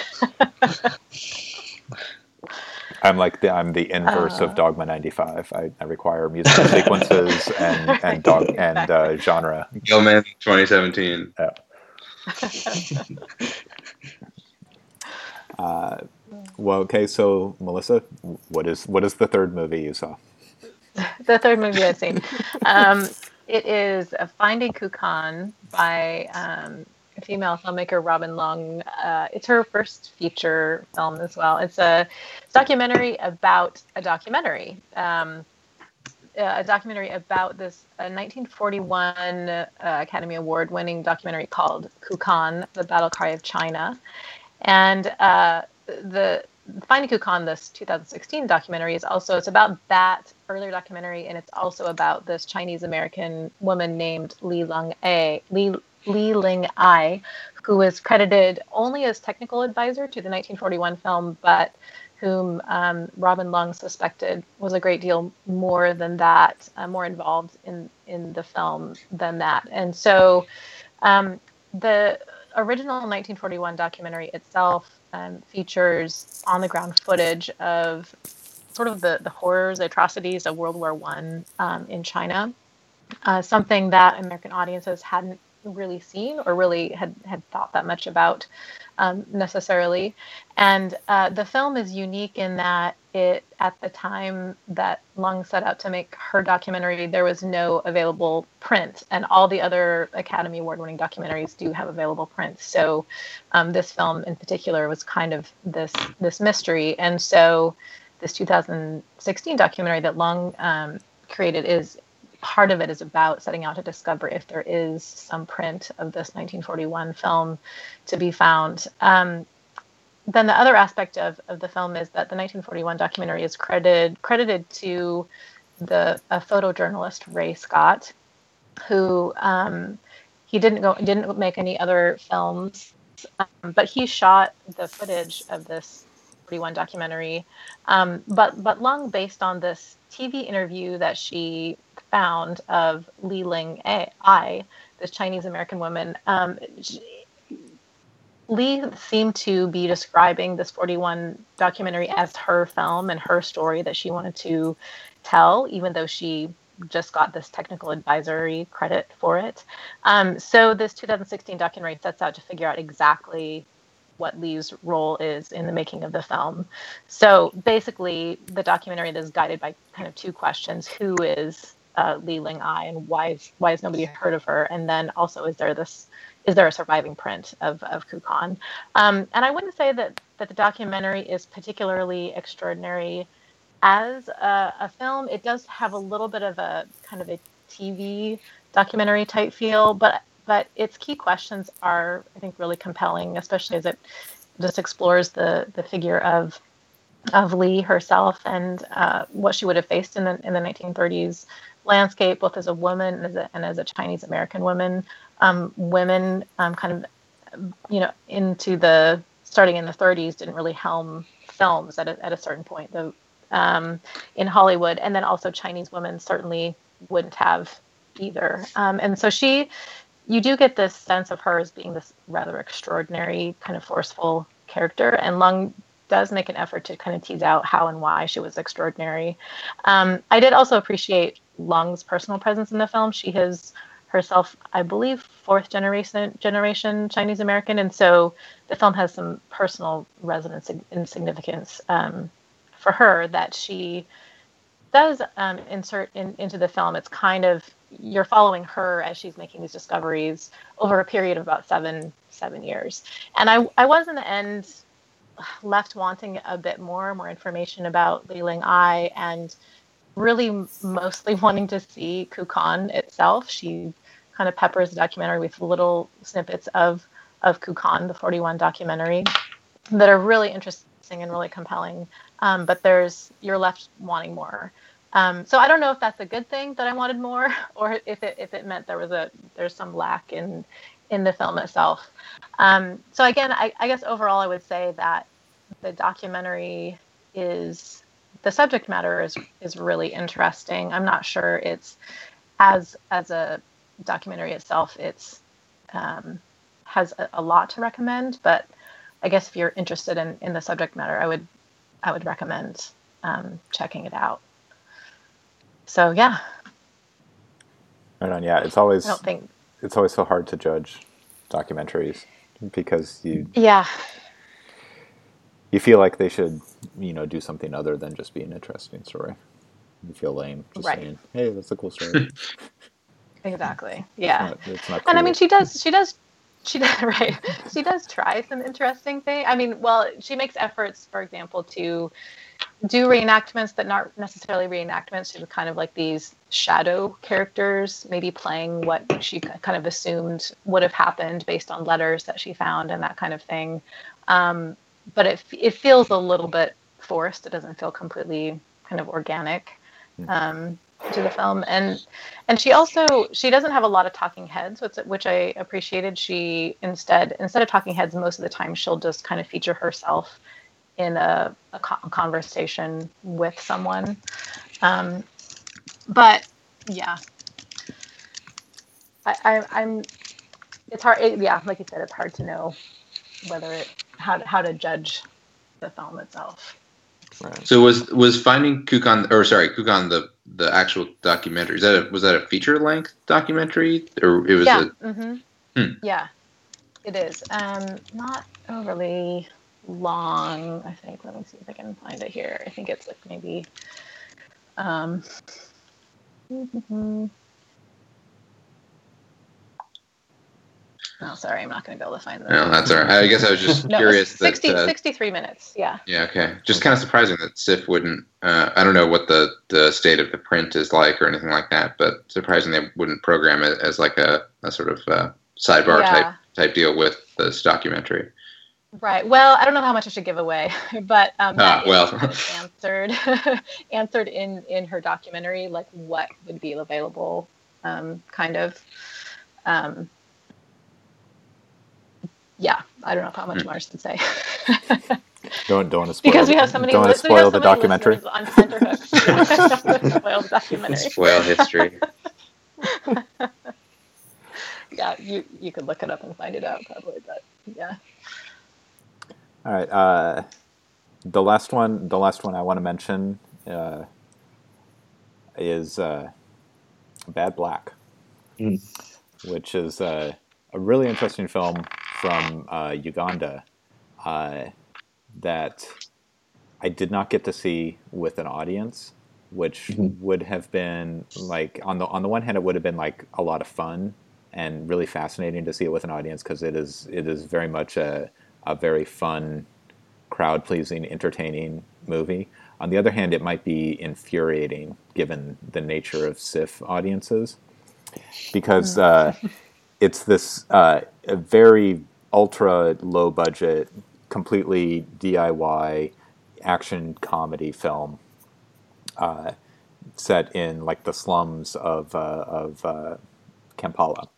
I'm like the I'm the inverse uh, of Dogma '95. I, I require musical sequences [laughs] and and dog and uh, genre. Gilman 2017. Yeah. [laughs] uh, well, okay. So, Melissa, what is what is the third movie you saw? the third movie I've seen. Um, it is a Finding Kukan by um, female filmmaker Robin Leung. Uh, it's her first feature film as well. It's a documentary about a documentary. Um, a documentary about this 1941 uh, Academy Award winning documentary called Kukan, The Battle Cry of China. And uh, the Finding Kukan, this 2016 documentary, is also it's about that earlier documentary, and it's also about this Chinese American woman named Li Lung A Li Li Ling Ai, who was credited only as technical advisor to the 1941 film, but whom um, Robin Leung suspected was a great deal more than that, uh, more involved in in the film than that, and so um, the original 1941 documentary itself um, features on the ground footage of sort of the, the horrors, atrocities of World War One um, in China, uh, something that American audiences hadn't really seen or really had, had thought that much about um, necessarily. And uh, the film is unique in that it, at the time that Leung set out to make her documentary, there was no available print, and all the other Academy Award-winning documentaries do have available prints. So, um, this film in particular was kind of this this mystery, and so this 2016 documentary that Leung um, created is part of it is about setting out to discover if there is some print of this 1941 film to be found. Um, then the other aspect of, of the film is that the 1941 documentary is credited credited to the a photojournalist Ray Scott, who um, he didn't go didn't make any other films, um, but he shot the footage of this 41 documentary. Um, but but Leung, based on this TV interview that she found of Li Ling Ai, this Chinese American woman. Um, Lee seemed to be describing this 41 documentary as her film and her story that she wanted to tell, even though she just got this technical advisory credit for it. Um, so this 2016 documentary sets out to figure out exactly what Lee's role is in the making of the film. So basically, the documentary is guided by kind of two questions: Who is uh, Li Ling Ai, and why is why has nobody heard of her? And then also, is there this is there a surviving print of of Kukan? Um, and I wouldn't say that that the documentary is particularly extraordinary as a, a, film. It does have a little bit of a kind of a TV documentary type feel, but but its key questions are, I think, really compelling, especially as it just explores the the figure of of Lee herself and uh, what she would have faced in the in the 1930s landscape, both as a woman and as a, and as a Chinese American woman. Um, women, um, kind of, you know, into the starting in the 30s, didn't really helm films at a, at a certain point the, um, in Hollywood, and then also Chinese women certainly wouldn't have either. Um, and so she, you do get this sense of her as being this rather extraordinary, kind of forceful character, and Leung does make an effort to kind of tease out how and why she was extraordinary. Um, I did also appreciate Leung's personal presence in the film. She has herself, I believe, fourth generation generation Chinese American, and so the film has some personal resonance and significance um, for her that she does um, insert in, into the film. It's kind of you're following her as she's making these discoveries over a period of about seven seven years, and I I was in the end left wanting a bit more more information about Li Ling Ai and really mostly [laughs] wanting to see Kukan itself. She kind of peppers the documentary with little snippets of of Kukan, the 41 documentary, that are really interesting and really compelling. Um, but there's you're left wanting more. Um, so I don't know if that's a good thing that I wanted more, [laughs] or if it if it meant there was a there's some lack in in the film itself. Um, so again, I, I guess overall I would say that the documentary is the subject matter is is really interesting. I'm not sure it's as as a documentary itself, it's um, has a, a, lot to recommend. But I guess if you're interested in in the subject matter, I would I would recommend um, checking it out. So yeah. Right on. Yeah, it's always. I don't think it's always so hard to judge documentaries because you. Yeah. You feel like they should, you know, do something other than just be an interesting story. You feel lame just right. saying, "Hey, that's a cool story." [laughs] exactly. Yeah. It's not, it's not cool. And I mean, she does. She does she does [laughs] right? She does try some interesting thing i mean well she makes efforts for example to do reenactments that are not necessarily reenactments. She's kind of like these shadow characters maybe playing what she kind of assumed would have happened based on letters that she found and that kind of thing. Um, but it, it feels a little bit forced. It doesn't feel completely kind of organic. Hmm. um, to the film. And and she also she doesn't have a lot of talking heads which, which i appreciated. She instead instead of talking heads most of the time she'll just kind of feature herself in a, a conversation with someone. Um, but yeah. I, I i'm it's hard it, yeah like you said it's hard to know whether it how to, how to judge the film itself Right. So was was finding Kukan or sorry Kukan the the actual documentary? Is that a, was that a feature length documentary or it was? Yeah. A, mm-hmm. hmm. Yeah, it is. Um, not overly long. I think. Let me see if I can find it here. I think it's like maybe. Um, [laughs] Oh, sorry, I'm not going to be able to find that. No, that's all right. I guess I was just [laughs] no, curious. 60, that, uh, 63 minutes, yeah. Yeah, okay. Just kind of surprising that SIFF wouldn't, uh, I don't know what the, the state of the print is like or anything like that, but surprising they wouldn't program it as like a, a sort of uh, sidebar yeah. type type deal with this documentary. Right. Well, I don't know how much I should give away, [laughs] but um, ah, well. answered [laughs] answered in in her documentary, like what would be available, um, kind of. Um, yeah, I don't know how much mm. Mars can say. [laughs] don't don't want to spoil because we have so many. Don't want [laughs] [laughs] to spoil the documentary. On tenterhooks. spoil the documentary. Spoil history. yeah, you you could look it up and find it out probably, but yeah. All right. Uh, the last one, the last one I want to mention uh, is uh, Bad Black, mm. which is uh, a really interesting film from uh, Uganda uh, that I did not get to see with an audience, which mm-hmm. would have been like on the on the one hand it would have been like a lot of fun and really fascinating to see it with an audience because it is it is very much a a very fun, crowd pleasing, entertaining movie. On the other hand, it might be infuriating given the nature of SIFF audiences because uh, it's this uh, very ultra low budget, completely DIY action comedy film uh, set in like the slums of uh, of uh, Kampala,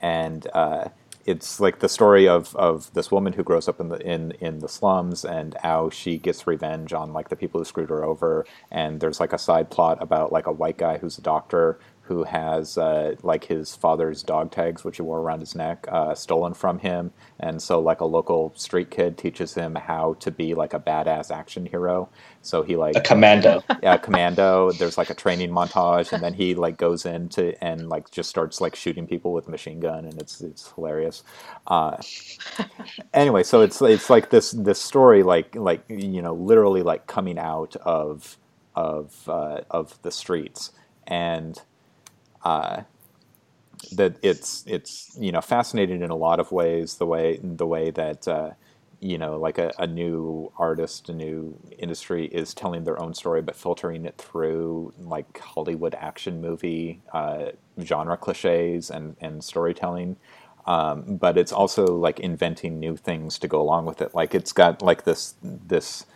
and uh, it's like the story of, of this woman who grows up in the in, in the slums and how she gets revenge on like the people who screwed her over. And there's like a side plot about like a white guy who's a doctor who has uh, like his father's dog tags, which he wore around his neck, uh, stolen from him. And so, like a local street kid teaches him how to be like a badass action hero. So he like a commando. Yeah, commando. There's like a training montage, and then he like goes into and like just starts like shooting people with machine gun, and it's it's hilarious. Uh, anyway, so it's it's like this this story, like like you know, literally like coming out of of uh, of the streets and uh, that it's it's you know fascinating in a lot of ways the way the way that uh, you know like a, a, new artist a new industry is telling their own story but filtering it through like Hollywood action movie uh, genre cliches and and storytelling. Um, but it's also like inventing new things to go along with it. Like it's got like this this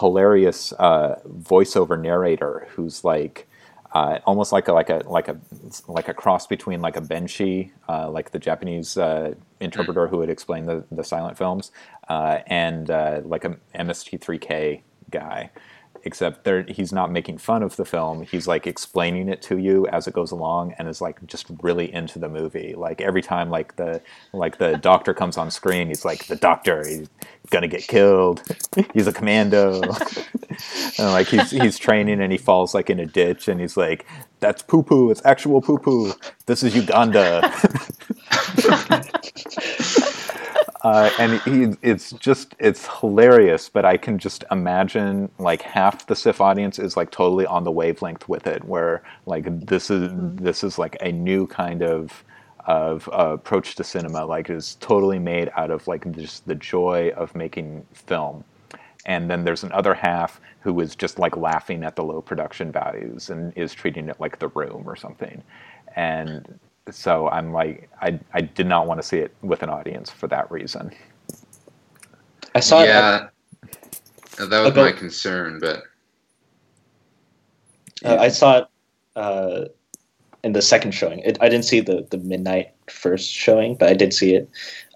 hilarious uh, voiceover narrator who's like uh, almost like a like a like a like a cross between like a benshi, uh, like the Japanese uh, interpreter who would explain the, the silent films, uh, and uh, like a MST3K guy except he's not making fun of the film. He's like explaining it to you as it goes along, and is like just really into the movie. Like every time, like the like the doctor comes on screen, he's like the doctor. He's gonna get killed. he's a commando. [laughs] and like he's he's training, and he falls like in a ditch, and he's like, "That's poo poo. It's actual poo poo. This is Uganda." [laughs] Uh, and he, it's just it's hilarious but i can just imagine like half the SIFF audience is like totally on the wavelength with it where like this is mm-hmm. this is like a new kind of of uh, approach to cinema like is totally made out of like just the joy of making film and then there's another half who is just like laughing at the low production values and is treating it like the room or something and so I'm like, I, I did not want to see it with an audience for that reason. I saw yeah, it. Yeah, that was about, my concern, but uh, I saw it uh, in the second showing. It, I didn't see the the midnight first showing, but I did see it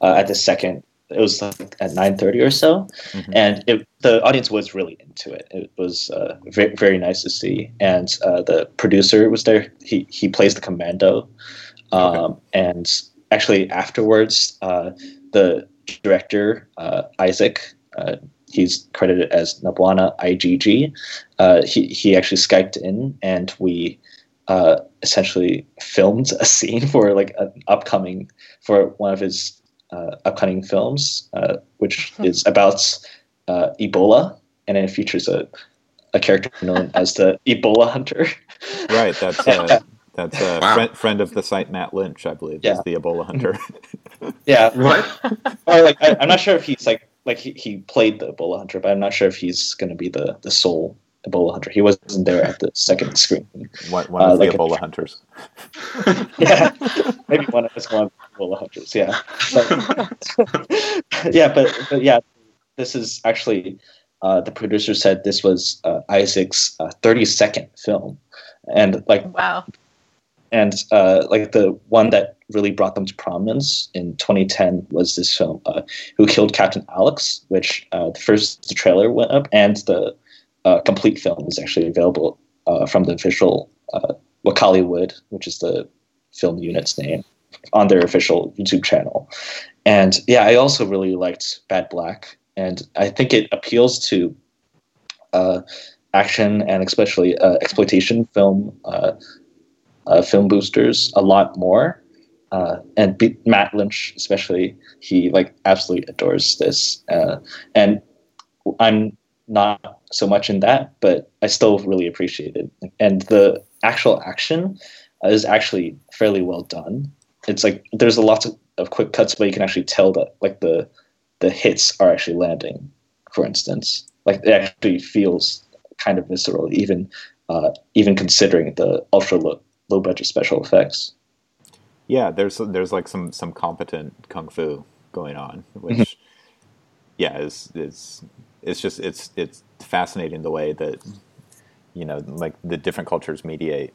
uh, at the second. It was like at nine thirty or so, mm-hmm. and it, the audience was really into it. It was uh, very very nice to see, and uh, the producer was there. He he plays the commando um. And actually, afterwards, uh, the director uh, Isaac, uh, he's credited as Nabwana IGG. Uh, he he actually skyped in, and we uh, essentially filmed a [laughs] scene for like an upcoming for one of his uh, upcoming films, which hmm. is about Ebola, and it features a a character known as the Ebola hunter. Right. That's [laughs] uh, That's a wow. friend, friend of the site, Matt Lynch, I believe, yeah. is the Ebola hunter. [laughs] yeah. What? or like, I, am not sure if he's like like he, he played the Ebola hunter, but I'm not sure if he's going to be the the sole Ebola hunter. He wasn't there at the second screen. One, one uh, of like the Ebola a, [laughs] hunters. yeah, maybe one of us one Ebola hunters. Yeah, but, [laughs] yeah, but, but yeah, this is actually uh, the producer said this was uh, Isaac's uh, 30 second film, and like wow, and uh, like the one that really brought them to prominence in 2010 was this film uh, who killed captain alex which uh, the first the trailer went up and the uh, complete film is actually available uh, from the official uh, Wakaliwood, which is the film unit's name on their official youtube channel. And yeah i also really liked bad black. And i think it appeals to action and especially exploitation film uh, film boosters a lot more. Uh, and B- Matt Lynch, especially, he like absolutely adores this. Uh, and I'm not so much in that, but I still really appreciate it. And the actual action is actually fairly well done. it's like there's a lot of, of quick cuts, but you can actually tell that like the the hits are actually landing. For instance, like it actually feels kind of visceral, even uh, even considering the ultra low, low budget special effects. Yeah, there's there's like some some competent kung fu going on, which Mhm. yeah is is it's just it's it's fascinating the way that you know like the different cultures mediate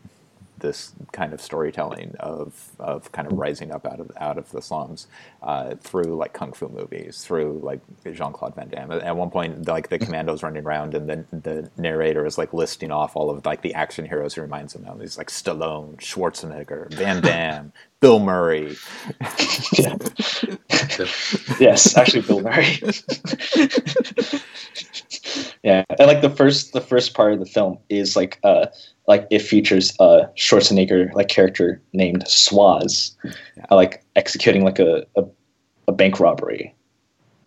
this kind of storytelling of of kind of rising up out of out of the slums uh, through like kung fu movies, through like Jean Claude Van Damme. At one point, like the commandos running around, and then the narrator is like listing off all of like the action heroes he reminds him of. He's like Stallone, Schwarzenegger, Van [laughs] Damme, Bill Murray. [laughs] yeah. yes, actually, Bill Murray. [laughs] yeah, and like the first the first part of the film is like uh like it features a Schwarzenegger like character named Swaz, uh, like executing like a a, a bank robbery,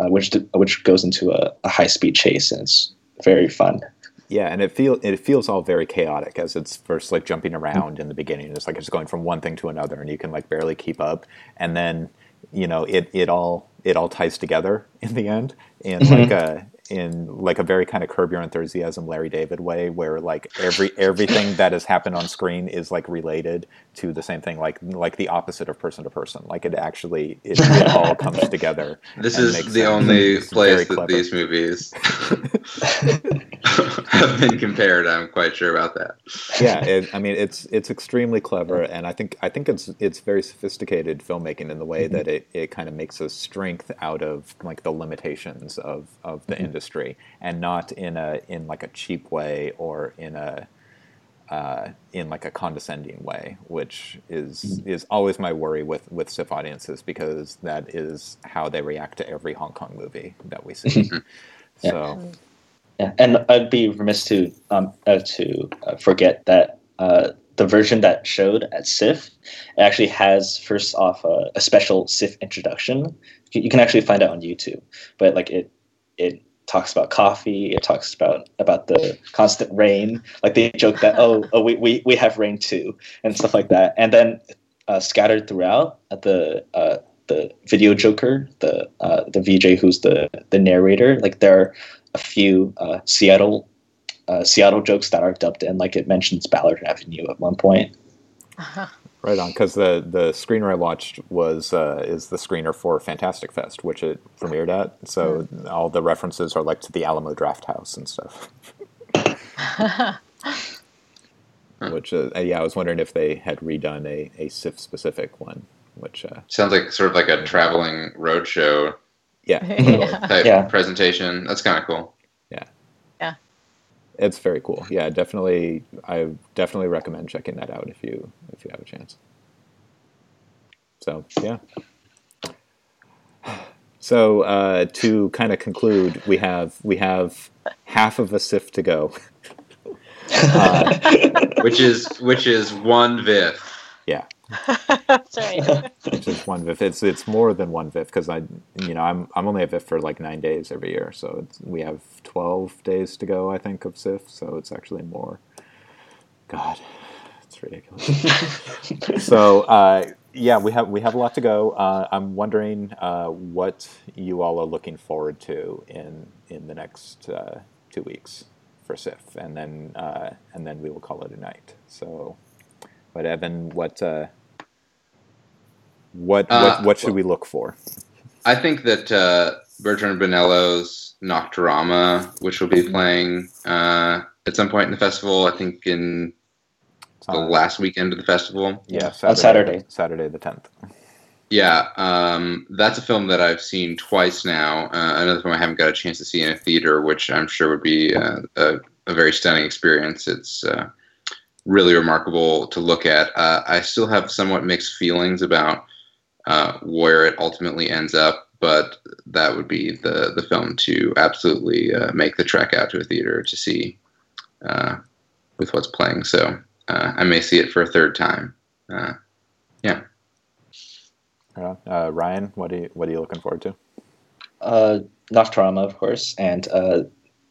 uh, which d- which goes into a, a high speed chase and it's very fun. Yeah, and it feel it feels all very chaotic as it's first like jumping around in the beginning. It's like it's going from one thing to another, and you can like barely keep up. And then you know it it all it all ties together [laughs] in the end in Mhm. like a in like a very kind of curb your enthusiasm Larry David way, where like every everything that has happened on screen is like related to the same thing, like like the opposite of person to person. Like it actually it, it all [laughs] comes together. This is the sense. only It's place that clever. these movies [laughs] [laughs] have been compared. I'm quite sure about that. yeah, it, I mean it's it's extremely clever, and I think I think it's it's very sophisticated filmmaking in the way that mm-hmm. it, it kind of makes a strength out of like the limitations of, of the mm-hmm. industry, and not in a in like a cheap way or in a uh, in like a condescending way, which is is always my worry with with SIFF audiences because that is how they react to every Hong Kong movie that we see. [laughs] Yeah. So Yeah, and I'd be remiss to um, uh, to uh, forget that uh, the version that showed at SIFF actually has first off a, a special SIFF introduction. You, you can actually find it on YouTube, but like it it talks about coffee. It talks about about the constant rain. Like they joke that oh, oh we, we we have rain too and stuff like that. And then uh, scattered throughout at the uh, the video joker, the uh, the VJ who's the the narrator. Like there are a few uh, Seattle uh, Seattle jokes that are dubbed in. Like it mentions Ballard Avenue at one point. Right on, because the the screener I watched was uh, is the screener for Fantastic Fest, which it premiered at. So all the references are like to the Alamo Drafthouse and stuff. [laughs] which uh, yeah, I was wondering if they had redone a a SIFF specific one. Which uh, Sounds like sort of like a traveling roadshow yeah, [laughs] [laughs] Yeah. type Yeah. presentation. That's kind of cool. It's very cool. Yeah, definitely, I definitely recommend checking that out if you if you have a chance. So yeah. So uh, to kind of conclude, we have we have half of a SIFF to go. [laughs] Uh, Which is which is one VIFF. [laughs] That's right. which is one VIFF. It's it's more than one VIFF because I you know I'm I'm only a VIFF for like nine days every year, so it's, we have twelve days to go I think of SIFF, so it's actually more. God, it's ridiculous. [laughs] so uh, yeah, we have we have a lot to go. Uh, I'm wondering uh, what you all are looking forward to in in the next uh, two weeks for SIFF, and then uh, and then we will call it a night. So, but Evan, what uh, what Uh, what what should we look for? I think that uh, Bertrand Bonello's Nocturama, which will be playing uh, at some point in the festival, I think in the Uh, last weekend of the festival. yeah, on Saturday. Saturday the tenth. Yeah, um, that's a film that I've seen twice now. Uh, another film I haven't got a chance to see in a theater, which I'm sure would be uh, a, a very stunning experience. It's uh, really remarkable to look at. Uh, I still have somewhat mixed feelings about uh, where it ultimately ends up, but that would be the the film to absolutely uh, make the trek out to a theater to see uh, with what's playing. So uh, I may see it for a third time. Uh, yeah. Uh, Ryan, what are you what are you looking forward to? Uh, Nocturama, of course, and uh,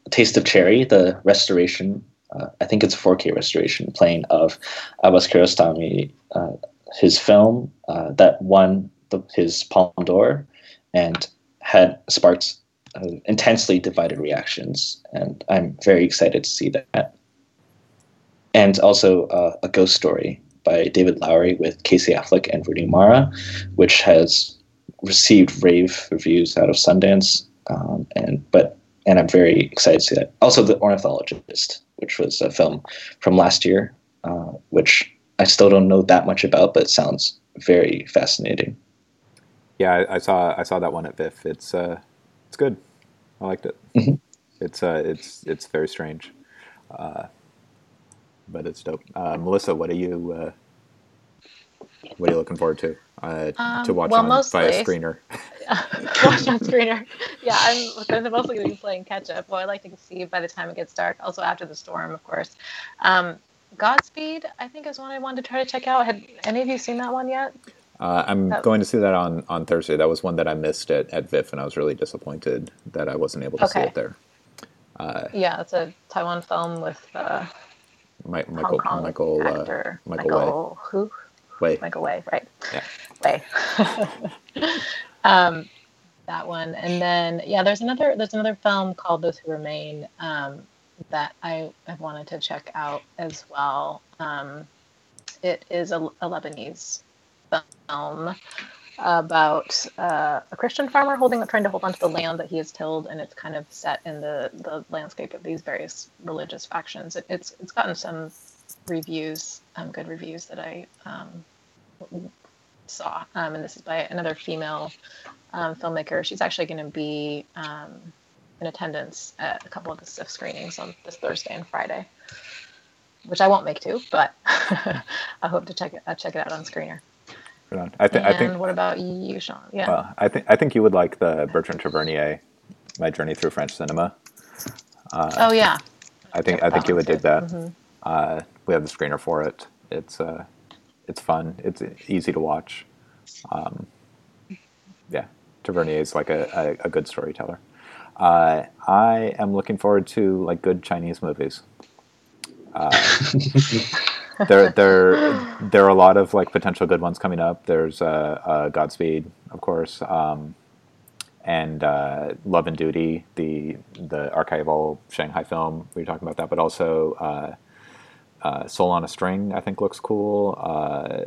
Taste of Cherry, the restoration. Uh, I think it's a 4K restoration playing of Abbas Kiarostami, uh, his film uh, that won the, his Palme d'Or and had sparked uh, intensely divided reactions, and I'm very excited to see that. And also uh, a ghost story by David Lowery with Casey Affleck and Rooney Mara, which has received rave reviews out of Sundance, um, and but and I'm very excited to see that. Also, The Ornithologist, which was a film from last year, uh, which I still don't know that much about, but it sounds very fascinating. Yeah, I, I saw I saw that one at VIFF. It's uh, it's good. I liked it. Mhm. It's uh, it's it's very strange, uh, but it's dope. Uh, Melissa, what are you uh, what are you looking forward to uh, to Um, watch well, on by a [laughs] screener? [laughs] watch on screener. Yeah, I'm of mostly going to be playing catch up. Well, I like to see by the time it gets dark. Also after the storm, of course. Um, Godspeed, I think, is one I wanted to try to check out. Had any of you seen that one yet? Uh, I'm Oh. going to see that on, on Thursday. That was one that I missed at, at VIFF, and I was really disappointed that I wasn't able to see it there. Uh, Yeah, it's a Taiwan film with uh, Michael Kong Michael uh, Michael. Michael who? Wait, Michael Hui, right? Yeah. Hui. [laughs] um, that one, and then yeah, there's another there's another film called Those Who Remain um, that I have wanted to check out as well. Um, it is a, a Lebanese film about uh, a Christian farmer holding trying to hold onto the land that he has tilled, and it's kind of set in the the landscape of these various religious factions. It, it's it's gotten some reviews, um, good reviews that I um, saw, um, and this is by another female um, filmmaker. She's actually going to be um, in attendance at a couple of the SIFF screenings on this Thursday and Friday, which I won't make to, but [laughs] I hope to check it uh, check it out on Screener. right on. I, th- and I think what about you, Sean? Yeah. well, I think I think you would like the Bertrand Tavernier, My Journey Through French Cinema. oh yeah. I think I think you would dig that. Mhm. Uh, we have the screener for it. It's uh, it's fun. It's easy to watch. Um, yeah, Tavernier is like a, a, a good storyteller. Uh, I am looking forward to like good Chinese movies. Uh, there, there, there are a lot of like potential good ones coming up. There's uh, uh, Godspeed, of course, um, and uh, Love and Duty, the the archival Shanghai film. We were talking about that, but also uh, Soul on a String. I think looks cool. Uh,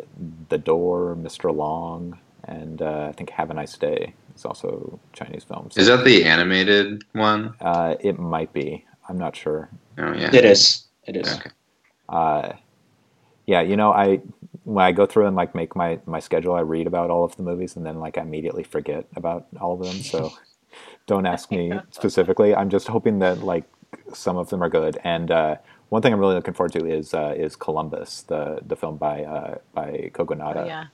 the Door, Mr. Long, and uh, I think Have a Nice Day is also Chinese films. Is that the animated one? Uh, it might be. I'm not sure. Oh yeah. It is. It is. Okay. uh, yeah, you know, I when I go through and like make my my schedule, I read about all of the movies and then like I immediately forget about all of them. So [laughs] don't ask me specifically. I'm just hoping that like some of them are good. And uh, one thing I'm really looking forward to is uh, is Columbus, the the film by uh, by Kogonada. Oh, yeah.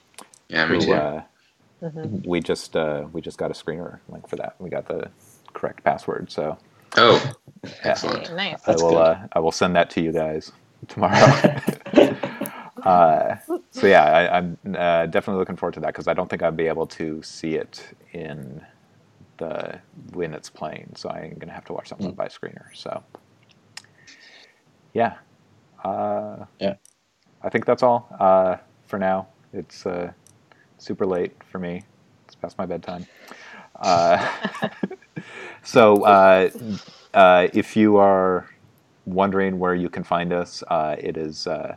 Yeah, me who, too. uh, Mhm. we just uh, we just got a screener link for that. We got the correct password, so oh, yeah. excellent. Hey, nice. I That's will. Uh, I will send that to you guys tomorrow. [laughs] [laughs] uh, so yeah, I, I'm uh, definitely looking forward to that because I don't think I'd be able to see it in the when it's playing. So I'm gonna have to watch something Mm. by screener. So yeah, uh, Yeah. I think that's all uh, for now. It's uh, super late for me. It's past my bedtime. Uh, [laughs] so uh, uh, if you are wondering where you can find us, uh, it is uh,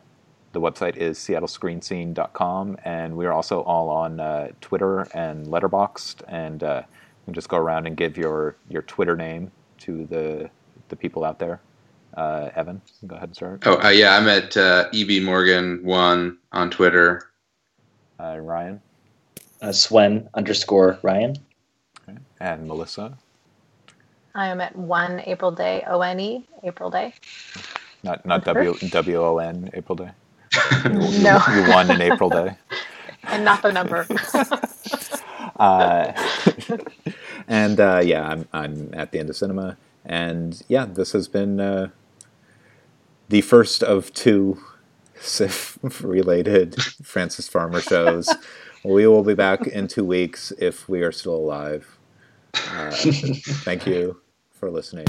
the website is seattlescreenscene.com, and we are also all on uh, Twitter and Letterboxd, and uh, you can just go around and give your your Twitter name to the the people out there. Uh, Evan, go ahead and start. Oh uh, yeah, I'm at uh, EB Morgan one on Twitter. Uh, Ryan Uh, Swen underscore Ryan. and Melissa. I am at one April Day, O N E, April Day. Not not W W O N April Day. [laughs] No. You won an April Day. [laughs] and not the number. [laughs] Uh, and uh, yeah, I'm I'm at the end of cinema, and yeah, this has been uh, the first of two SIFF [laughs] related Frances Farmer shows. We will be back in two weeks if we are still alive. Uh, thank you for listening.